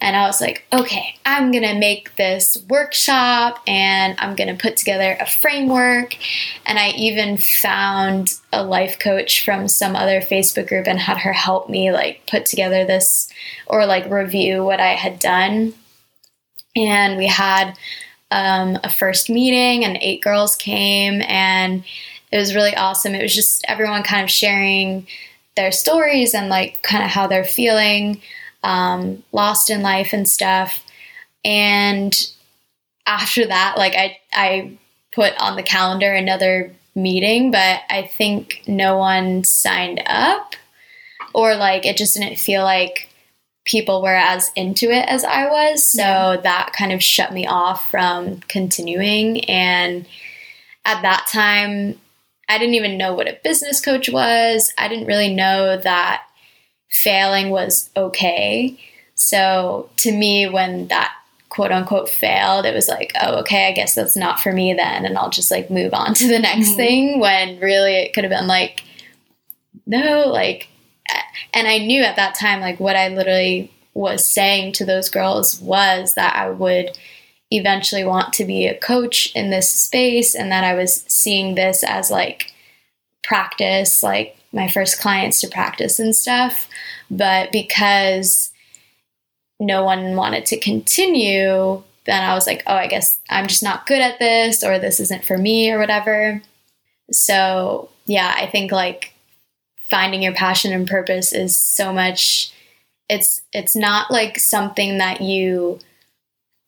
and i was like okay i'm gonna make this workshop and i'm gonna put together a framework. And i even found a life coach from some other facebook group and had her help me like put together this or like review what i had done. And we had um, a first meeting and eight girls came and it was really awesome. It was just everyone kind of sharing their stories and like kind of how they're feeling um, lost in life and stuff. And after that like i i put on the calendar another meeting but i think no one signed up or like it just didn't feel like people were as into it as I was. So Yeah. that kind of shut me off from continuing. And at that time, I didn't even know what a business coach was. I didn't really know that failing was okay. So to me, when that quote unquote failed, it was like, oh, okay, I guess that's not for me then. And I'll just like move on to the next Mhm. thing when really it could have been like, no, like, and I knew at that time, like, what I literally was saying to those girls was that I would eventually want to be a coach in this space and that I was seeing this as like practice, like my first clients to practice and stuff. But because no one wanted to continue, then I was like, oh, I guess I'm just not good at this or this isn't for me or whatever. So, yeah, I think like finding your passion and purpose is so much it's it's not like something that you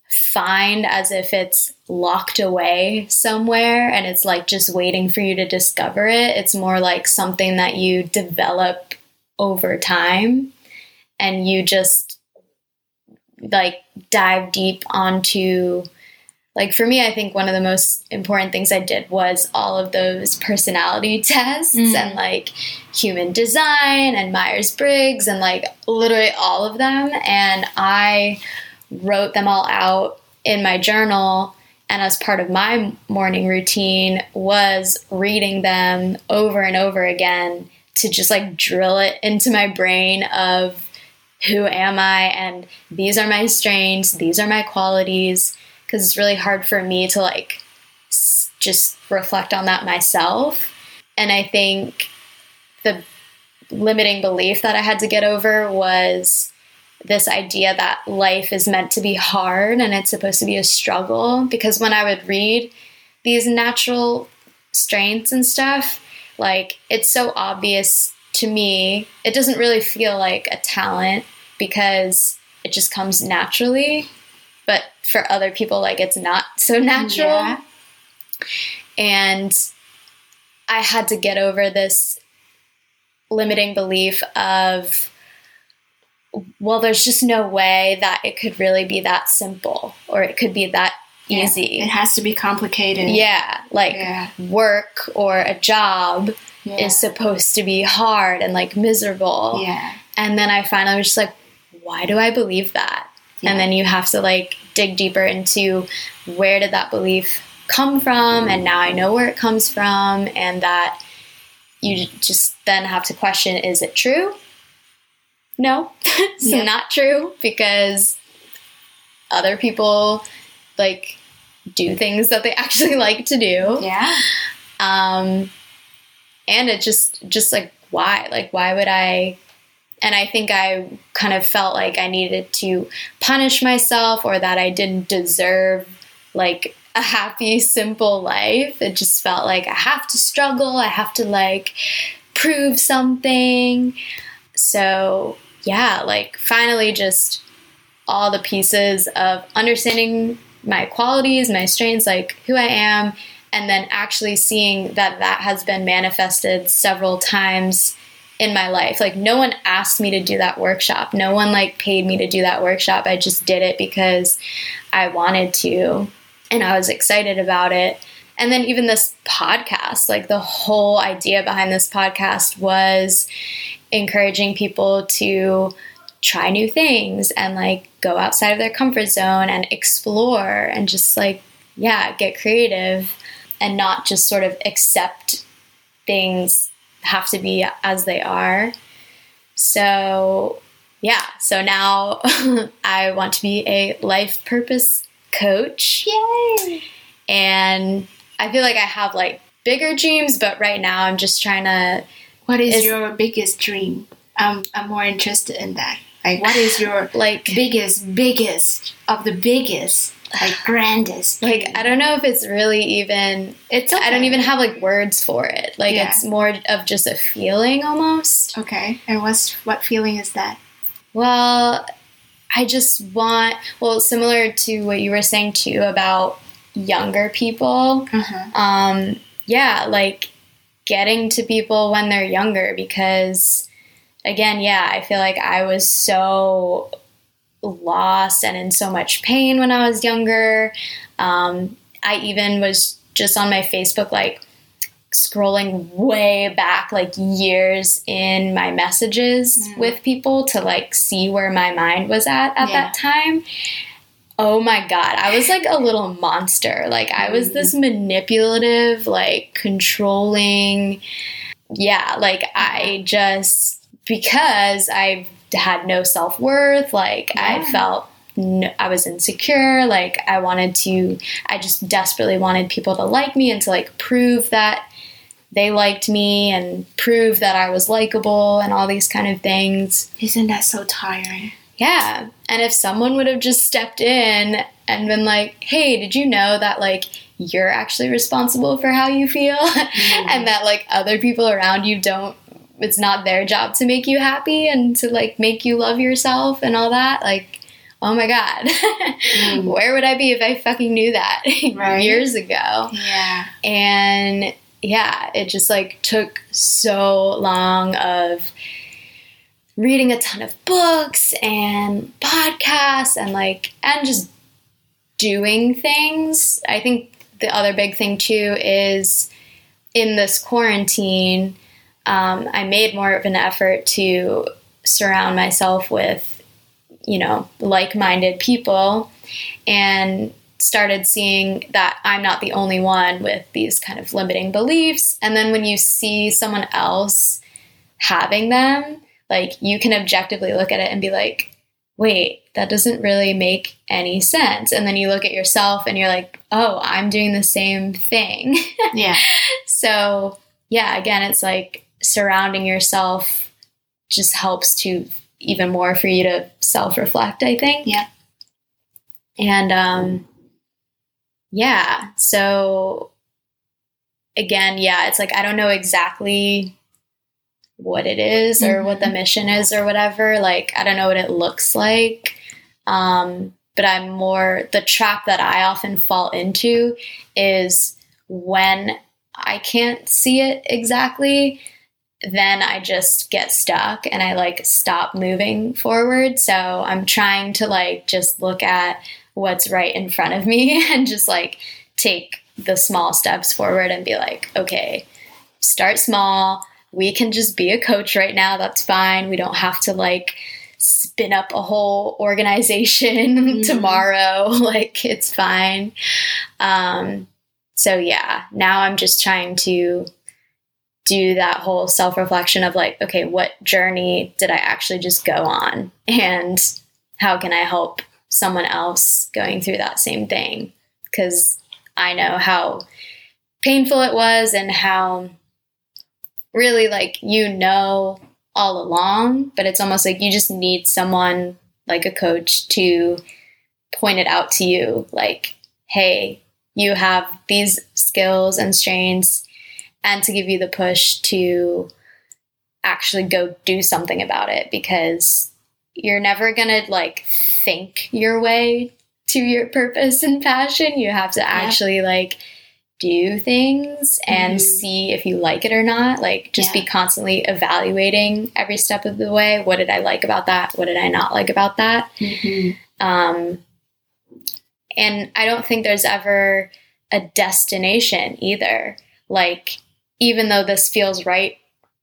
find as if it's locked away somewhere and it's like just waiting for you to discover it. It's more like something that you develop over time and you just like dive deep onto like for me i think one of the most important things i did was all of those personality tests Mm. and like human design and myers-briggs and like literally all of them. And i wrote them all out in my journal. And as part of my morning routine was reading them over and over again to just like drill it into my brain of who am I? And these are my strengths, these are my qualities because it's really hard for me to like s- just reflect on that myself. And I think the limiting belief that I had to get over was this idea that life is meant to be hard and it's supposed to be a struggle. Because when I would read these natural strengths and stuff, like it's so obvious to me. It doesn't really feel like a talent because it just comes naturally. But for other people, like it's not so natural. Yeah. And I had to get over this limiting belief of, well, there's just no way that it could really be that simple or it could be that easy. Yeah, it has to be complicated. Yeah, like yeah. work or a job yeah. is supposed to be hard and like miserable. Yeah. And then I finally was just like, why do I believe that? And then you have to like dig deeper into where did that belief come from and now I know where it comes from and that you just then have to question is it true? No, it's yeah. not true because other people like do things that they actually like to do. Yeah. Um and it just just like why? Like why would I and I think I kind of felt like I needed to punish myself or that I didn't deserve like a happy, simple life. It just felt like I have to struggle, I have to like prove something. So, yeah, like finally, just all the pieces of understanding my qualities, my strengths, like who I am, and then actually seeing that that has been manifested several times in my life. Like no one asked me to do that workshop. No one like paid me to do that workshop. I just did it because I wanted to and I was excited about it. And then even this podcast, like the whole idea behind this podcast was encouraging people to try new things and like go outside of their comfort zone and explore and just like yeah, get creative and not just sort of accept things have to be as they are. So, yeah, so now I want to be a life purpose coach. Yay! And I feel like I have like bigger dreams, but right now I'm just trying to. What is, is your biggest dream? I'm, I'm more interested in that. Like, what is your like biggest, biggest of the biggest, like grandest? Like, I don't know if it's really even. It's. Okay. I don't even have like words for it. Like, yeah. it's more of just a feeling almost. Okay, and what's what feeling is that? Well, I just want, well, similar to what you were saying too about younger people. Uh-huh. Um, yeah, like getting to people when they're younger because, again, yeah, I feel like I was so lost and in so much pain when I was younger. Um, I even was just on my Facebook, like, scrolling way back like years in my messages mm. with people to like see where my mind was at at yeah. that time oh my god i was like a little monster like i was mm. this manipulative like controlling yeah like i just because i had no self-worth like yeah. i felt I was insecure. Like, I wanted to, I just desperately wanted people to like me and to like prove that they liked me and prove that I was likable and all these kind of things. Isn't that so tiring? Yeah. And if someone would have just stepped in and been like, hey, did you know that like you're actually responsible for how you feel? Mm. and that like other people around you don't, it's not their job to make you happy and to like make you love yourself and all that. Like, oh my God, mm. where would I be if I fucking knew that right? years ago? Yeah. And yeah, it just like took so long of reading a ton of books and podcasts and like and just doing things. I think the other big thing too is in this quarantine, um, I made more of an effort to surround myself with, you know, like minded people. And started seeing that I'm not the only one with these kind of limiting beliefs. And then when you see someone else having them, like you can objectively look at it and be like, wait, that doesn't really make any sense. And then you look at yourself and you're like, oh, I'm doing the same thing. Yeah. so, yeah, again, it's like surrounding yourself just helps to even more for you to self reflect, I think. Yeah. And um, yeah, so again, yeah, it's like I don't know exactly what it is or what the Mhm. mission is or whatever. Like, I don't know what it looks like. Um, but I'm more, the trap that I often fall into is when I can't see it exactly, then I just get stuck and I like stop moving forward. So I'm trying to like just look at what's right in front of me and just like take the small steps forward and be like, okay, start small. We can just be a coach right now. That's fine. We don't have to like spin up a whole organization Mhm. tomorrow. Like it's fine. Um, so yeah, now I'm just trying to do that whole self reflection of like, okay, what journey did I actually just go on? And how can I help someone else going through that same thing? Because I know how painful it was and how really like you know all along, but it's almost like you just need someone like a coach to point it out to you like, hey, you have these skills and strengths and to give you the push to actually go do something about it because you're never going to like think your way to your purpose and passion you have to actually like do things and Mhm. see if you like it or not like just Yeah. be constantly evaluating every step of the way what did i like about that what did i not like about that Mhm. um, and I don't think there's ever a destination either. Like, even though this feels right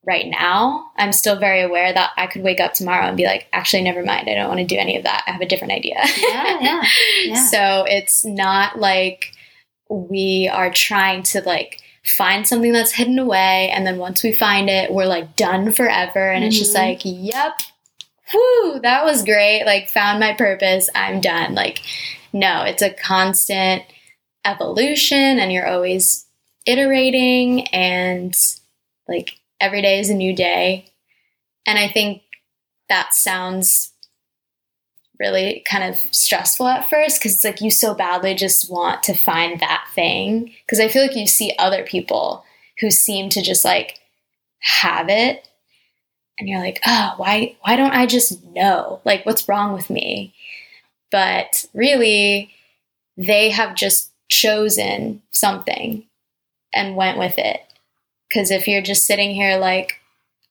right now, I'm still very aware that I could wake up tomorrow and be like, actually, never mind. I don't want to do any of that. I have a different idea. Yeah, yeah, yeah. So it's not like we are trying to like find something that's hidden away. And then once we find it, we're like done forever. And it's just Mhm. like, yep, whoo, that was great. Like, found my purpose. I'm done. Like, no, it's a constant evolution and you're always iterating and like every day is a new day. And I think that sounds really kind of stressful at first because it's like you so badly just want to find that thing. Because I feel like you see other people who seem to just like have it and you're like, oh, why why don't I just know? Like what's wrong with me? But really, they have just chosen something and went with it. Because if you're just sitting here like,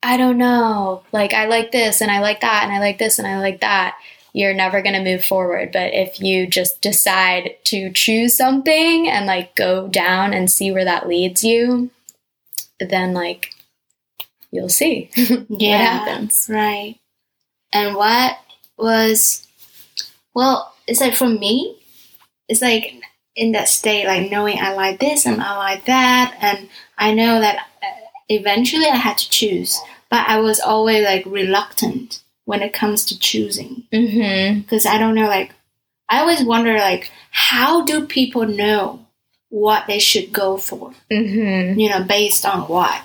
I don't know, like I like this and I like that and I like this and I like that, you're never going to move forward. But if you just decide to choose something and like go down and see where that leads you, then like you'll see what yeah, happens. right. And what was, well, it's like for me, it's like in that state, like knowing I like this and I like that, and I know that uh, eventually I had to choose, but I was always like reluctant when it comes to choosing Mm-hmm. because I don't know, like, I always wonder, like, how do people know what they should go for? Mm-hmm. You know, based on what?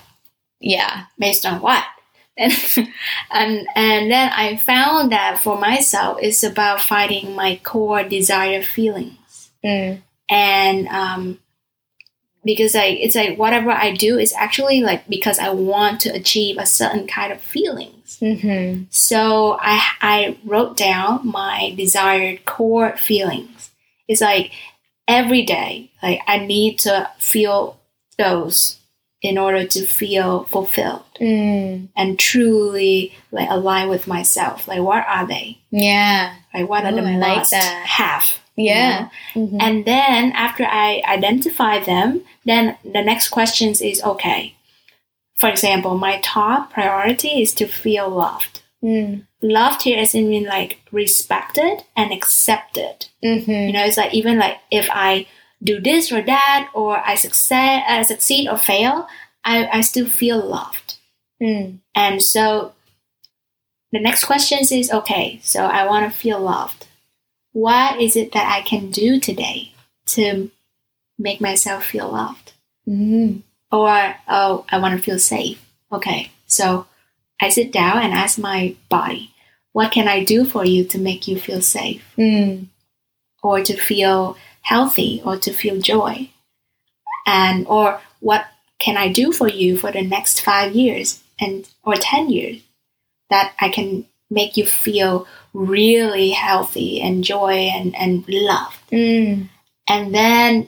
Yeah. based on what and and and then i found that for myself it's about finding my core desire feelings Mm. And um because like it's like whatever i do is actually like because i want to achieve a certain kind of feelings Mm-hmm. so i i wrote down my desired core feelings it's like every day like i need to feel those in order to feel fulfilled Mm. and truly like align with myself. Like what are they? Yeah. Like what are the I like must that. have? You Yeah. know? Mhm. And then after I identify them, then the next questions is okay. For example, my top priority is to feel loved. Mm. Loved here is in mean like respected and accepted. Mm-hmm. You know, it's like even like if I do this or that, or I succeed, uh, succeed or fail, I, I still feel loved. Mm. And so the next question is okay, so I want to feel loved. What is it that I can do today to make myself feel loved? Mm. Or, oh, I want to feel safe. Okay, so I sit down and ask my body, what can I do for you to make you feel safe? Mm. Or to feel healthy or to feel joy? And, or what can I do for you for the next five years and, or 10 years that I can make you feel really healthy and joy and, and loved? Mm. and then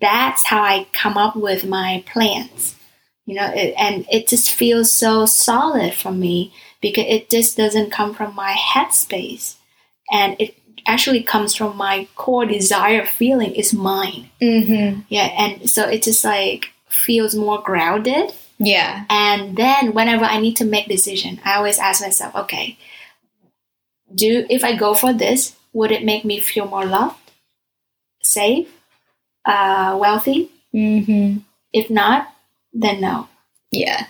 that's how I come up with my plans. You know, it, and it just feels so solid for me because it just doesn't come from my headspace, and it actually comes from my core desire feeling is mine. Mm-hmm. Yeah, and so it just like feels more grounded. Yeah. And then whenever I need to make decision, I always ask myself, okay, do if I go for this, would it make me feel more loved, safe, uh, wealthy? Mm-hmm. If not, then no. Yeah.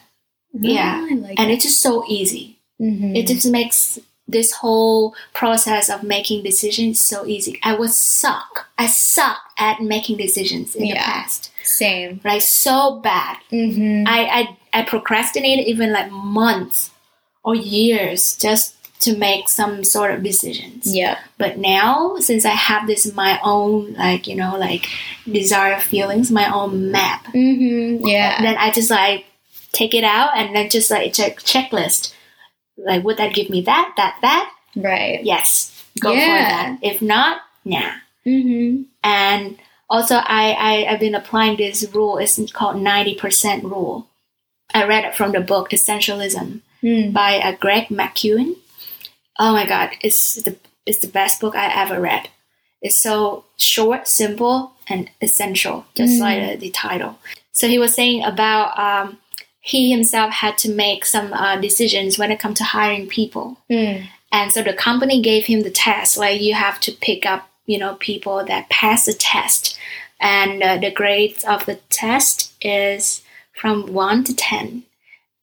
Yeah. Oh, like And it. it's just so easy. Mhm. It just makes this whole process of making decisions so easy. I was suck. I suck at making decisions in the past. Same. Like so bad. Mm-hmm. I, I I procrastinated even like months or years just to make some sort of decisions. yeah. But now, since I have this my own like you know like desire feelings, my own map, Mm-hmm. Yeah. then I just like take it out and then just like check checklist. Like would that give me that that that? right. Yes, go for Yeah. that. If not, nah. Mm-hmm. And also, I, I I've been applying this rule. It's called ninety percent rule. I read it from the book Essentialism Mm. by uh, Greg McKeown. Oh my god, it's the it's the best book I ever read. It's so short, simple, and essential, just Mm. like uh, the title. So he was saying about um, he himself had to make some uh, decisions when it comes to hiring people. Mm. And so the company gave him the test, like you have to pick up, you know, people that pass the test. And uh, the grades of the test is from 1 to 10.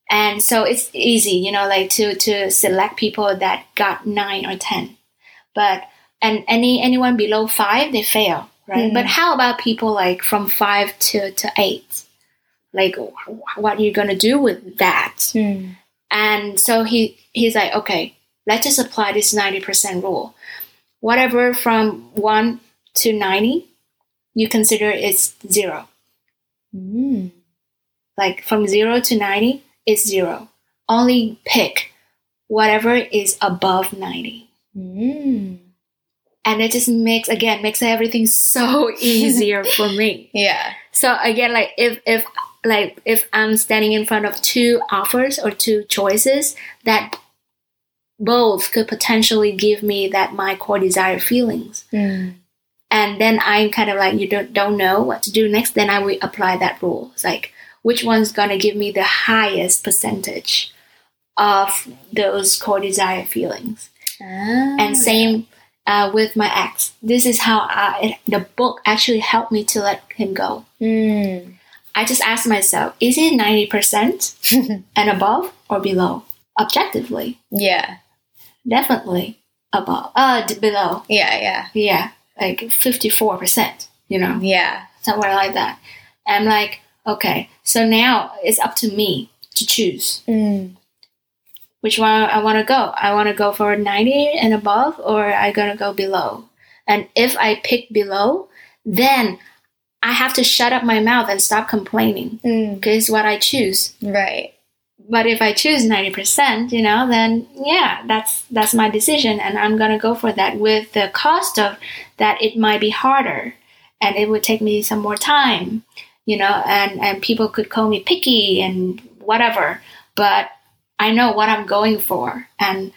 And so it's easy, you know, like to, to select people that got 9 or 10. But, and any, anyone below 5, they fail, right? Mhm. But how about people like from 5 to, to 8? Like, what are you to do with that? Mm. And so he he's like, okay, let's just apply this ninety percent rule. Whatever from one to ninety, you consider it's zero. Mm. Like from zero to ninety is zero. Only pick whatever is above ninety. Mm. And it just makes again makes everything so easier for me. Yeah. So again, like if if like if I'm standing in front of two offers or two choices that both could potentially give me that my core desire feelings, Mm. and then I'm kind of like you don't don't know what to do next, then I will apply that rule. It's like which one's gonna give me the highest percentage of those core desire feelings. Ah. And same uh, with my ex. This is how I, the book actually helped me to let him go. Mm. I just asked myself, is it 90% and above or below? Objectively, yeah. definitely above, uh, d- below. Yeah. Yeah. Yeah, like 54%, you know, Yeah. somewhere like that. I'm like, okay, so now it's up to me to choose Mm. which one I want to go. I want to go for 90 and above, or I gonna go below. And if I pick below, then I have to shut up my mouth and stop complaining Mm. because it's what I choose. Right. But if I choose 90%, you know, then yeah, that's that's my decision and I'm going to go for that with the cost of that it might be harder and it would take me some more time, you know, and and people could call me picky and whatever, but I know what I'm going for and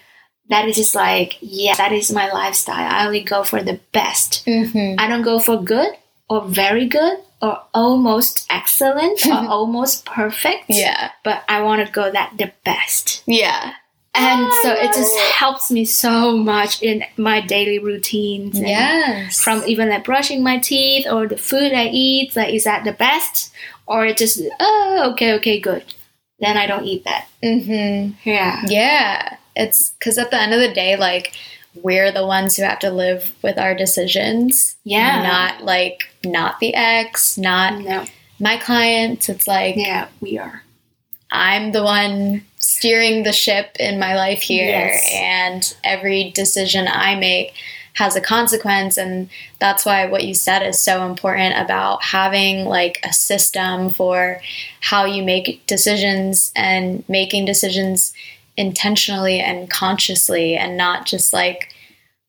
that is just like, yeah, that is my lifestyle. I only go for the best. Mm-hmm. I don't go for good or very good or almost excellent or almost perfect Yeah. but I want to go that the best. Yeah. And Oh, so it just helps me so much in my daily routines. and Yes. From even like brushing my teeth or the food I eat, like is that the best? Or it just oh okay okay good. Then I don't eat that. Mm-hmm. Yeah. Yeah. It's because at the end of the day, like, we're the ones who have to live with our decisions. Yeah. Not like, not the ex, not No. my clients. It's like, Yeah, we are. I'm the one steering the ship in my life here, Yes. and every decision I make has a consequence. And that's why what you said is so important about having like a system for how you make decisions and making decisions intentionally and consciously, and not just like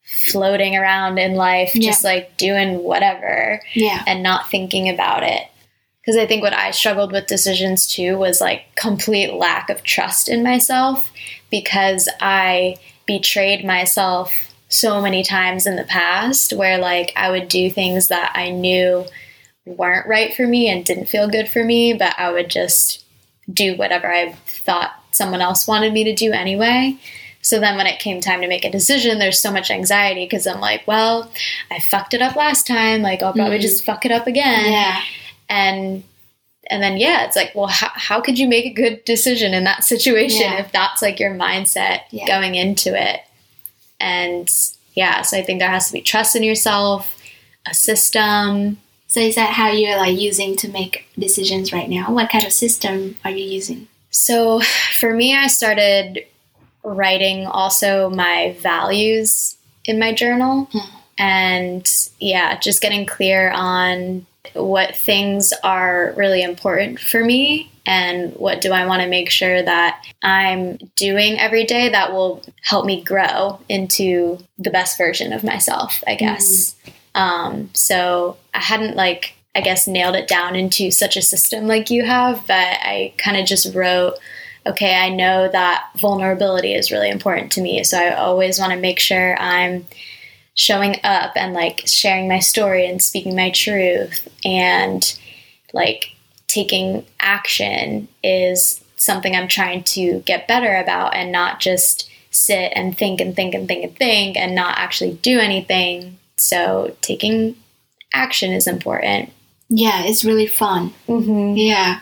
floating around in life, Yeah. just like doing whatever Yeah. and not thinking about it. Because I think what I struggled with decisions too was like complete lack of trust in myself because I betrayed myself so many times in the past where like I would do things that I knew weren't right for me and didn't feel good for me, but I would just do whatever I thought someone else wanted me to do anyway. So then when it came time to make a decision, there's so much anxiety because I'm like, well, I fucked it up last time. Like, I'll probably Mhm. just fuck it up again Yeah. And and then yeah it's like well how, how could you make a good decision in that situation Yeah. if that's like your mindset Yeah. going into it and yeah so i think there has to be trust in yourself a system So is that how you're like using to make decisions right now? What kind of system are you using? so for me i started writing also my values in my journal Hmm. and yeah just getting clear on what things are really important for me and what do I want to make sure that I'm doing every day that will help me grow into the best version of myself, I guess. Um, so I hadn't like I guess nailed it down into such a system like you have, but I kind of just wrote okay, I know that vulnerability is really important to me, so I always want to make sure I'm showing up and like sharing my story and speaking my truth and like taking action is something I'm trying to get better about and not just sit and think and think and think and think and not actually do anything. So taking action is important. Yeah, it's really fun. Mm-hmm. Yeah.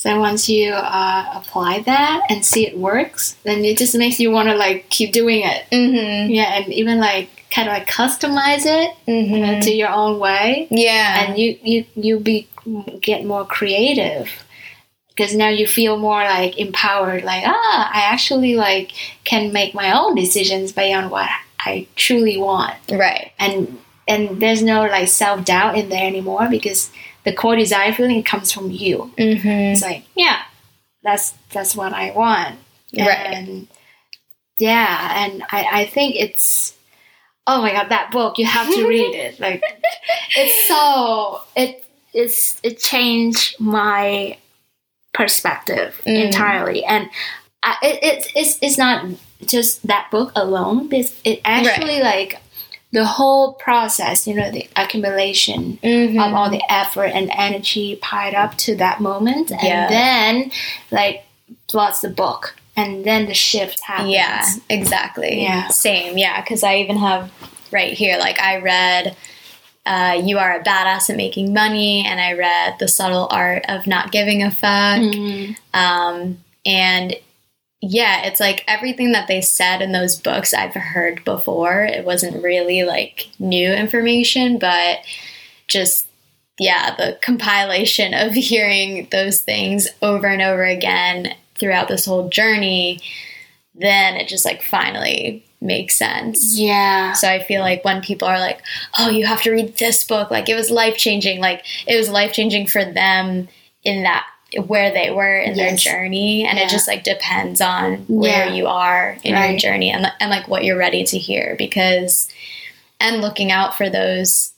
So once you uh, apply that and see it works, then it just makes you want to like keep doing it. Mm-hmm. Yeah, and even like kind of like customize it Mm-hmm. you know, to your own way, yeah. and you you you be get more creative because now you feel more like empowered. Like ah, I actually like can make my own decisions beyond what I truly want, right. and and there's no like self doubt in there anymore because the core desire feeling comes from you. Mm-hmm. It's like, yeah, that's that's what I want. Right. And yeah, and I, I think it's oh my god, that book, you have to read it. Like it's so it it's it changed my perspective Mm. entirely. And I, it, it's it's it's not just that book alone. It's it actually like the whole process, you know, the accumulation Mm-hmm. of all the effort and energy piled up to that moment, and Yeah. then like plots the book, and then the shift happens. Yeah, exactly. Yeah. Same. Yeah, because I even have right here, like, I read uh, You Are a Badass at Making Money, and I read The Subtle Art of Not Giving a Fuck. Mhm. Um, and yeah, it's like everything that they said in those books I've heard before. It wasn't really like new information, but just yeah, the compilation of hearing those things over and over again throughout this whole journey, then it just like finally makes sense. Yeah. So I feel like when people are like, "Oh, you have to read this book," like it was life changing. Like it was life changing for them in that where they were in their journey, and Yeah. it just like depends on where Yeah. you are in your journey and and like what you're ready to hear because and looking out for those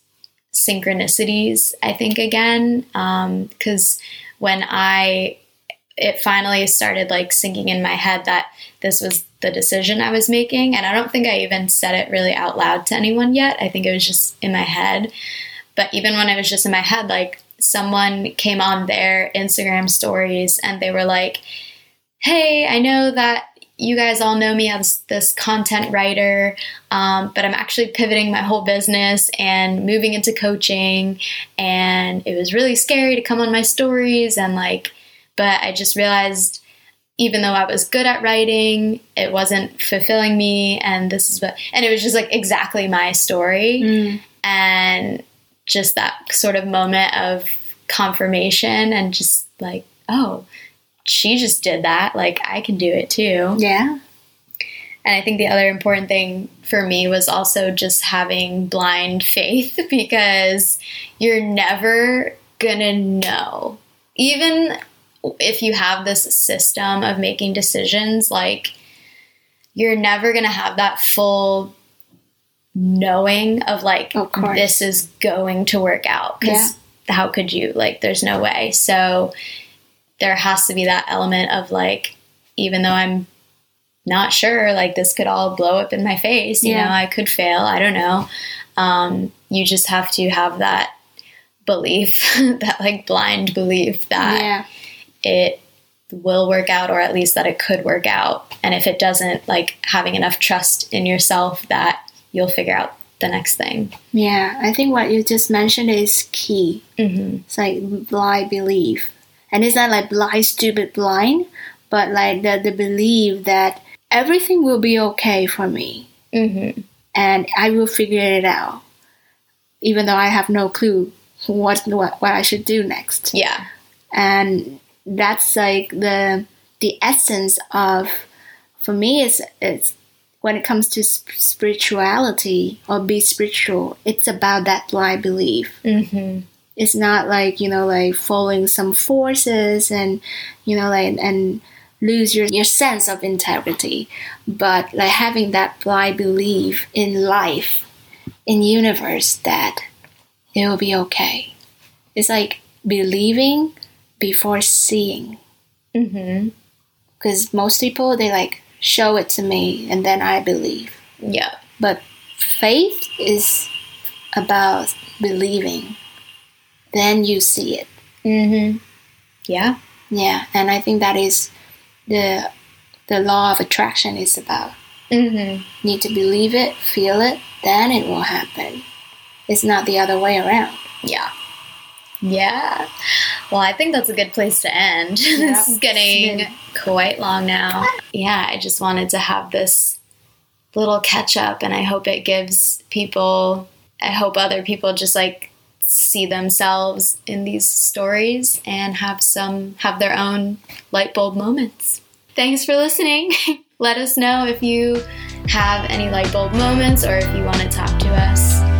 synchronicities. I think again um, because when I it finally started like sinking in my head that this was the decision I was making. And I don't think I even said it really out loud to anyone yet. I think it was just in my head. But even when it was just in my head, like someone came on their Instagram stories and they were like, Hey, I know that you guys all know me as this content writer, um, but I'm actually pivoting my whole business and moving into coaching. And it was really scary to come on my stories and like, but I just realized even though I was good at writing, it wasn't fulfilling me. And this is what, and it was just like exactly my story. Mm. And just that sort of moment of confirmation and just like, oh, she just did that. Like, I can do it too. Yeah. And I think the other important thing for me was also just having blind faith because you're never gonna know. Even if you have this system of making decisions, like you're never gonna have that full knowing of like Of this is going to work out because how could you? Like there's no way. So there has to be that element of like even though i'm not sure like this could all blow up in my face you Yeah. know i could fail i don't know. Um, you just have to have that belief that like blind belief that yeah. it will work out or at least that it could work out. And if it doesn't like having enough trust in yourself that you'll figure out the next thing Yeah. I think what you just mentioned is key. mm-hmm. It's like blind belief. And it's not like blind, stupid, blind, but like the, the belief that everything will be okay for me Mm-hmm. and I will figure it out, even though I have no clue what, what, what I should do next. yeah and that's like the the essence of for me it's it's when it comes to sp- spirituality or be spiritual it's about that blind belief mm-hmm. it's not like you know like following some forces and you know like and lose your, your sense of integrity but like having that blind belief in life in universe that it will be okay it's like believing before seeing Mm-hmm. because most people they like show it to me and then i believe yeah but faith is about believing then you see it mm-hmm. yeah Yeah, and I think that is the the law of attraction is about. mm-hmm. Need to believe it, feel it, then it will happen. It's not the other way around. Yeah. Yeah. Well, I think that's a good place to end. this is getting quite long now. Yeah, I just wanted to have this little catch up, and I hope it gives people, I hope other people just like see themselves in these stories and have some, have their own light bulb moments. Thanks for listening. Let us know if you have any light bulb moments or if you want to talk to us.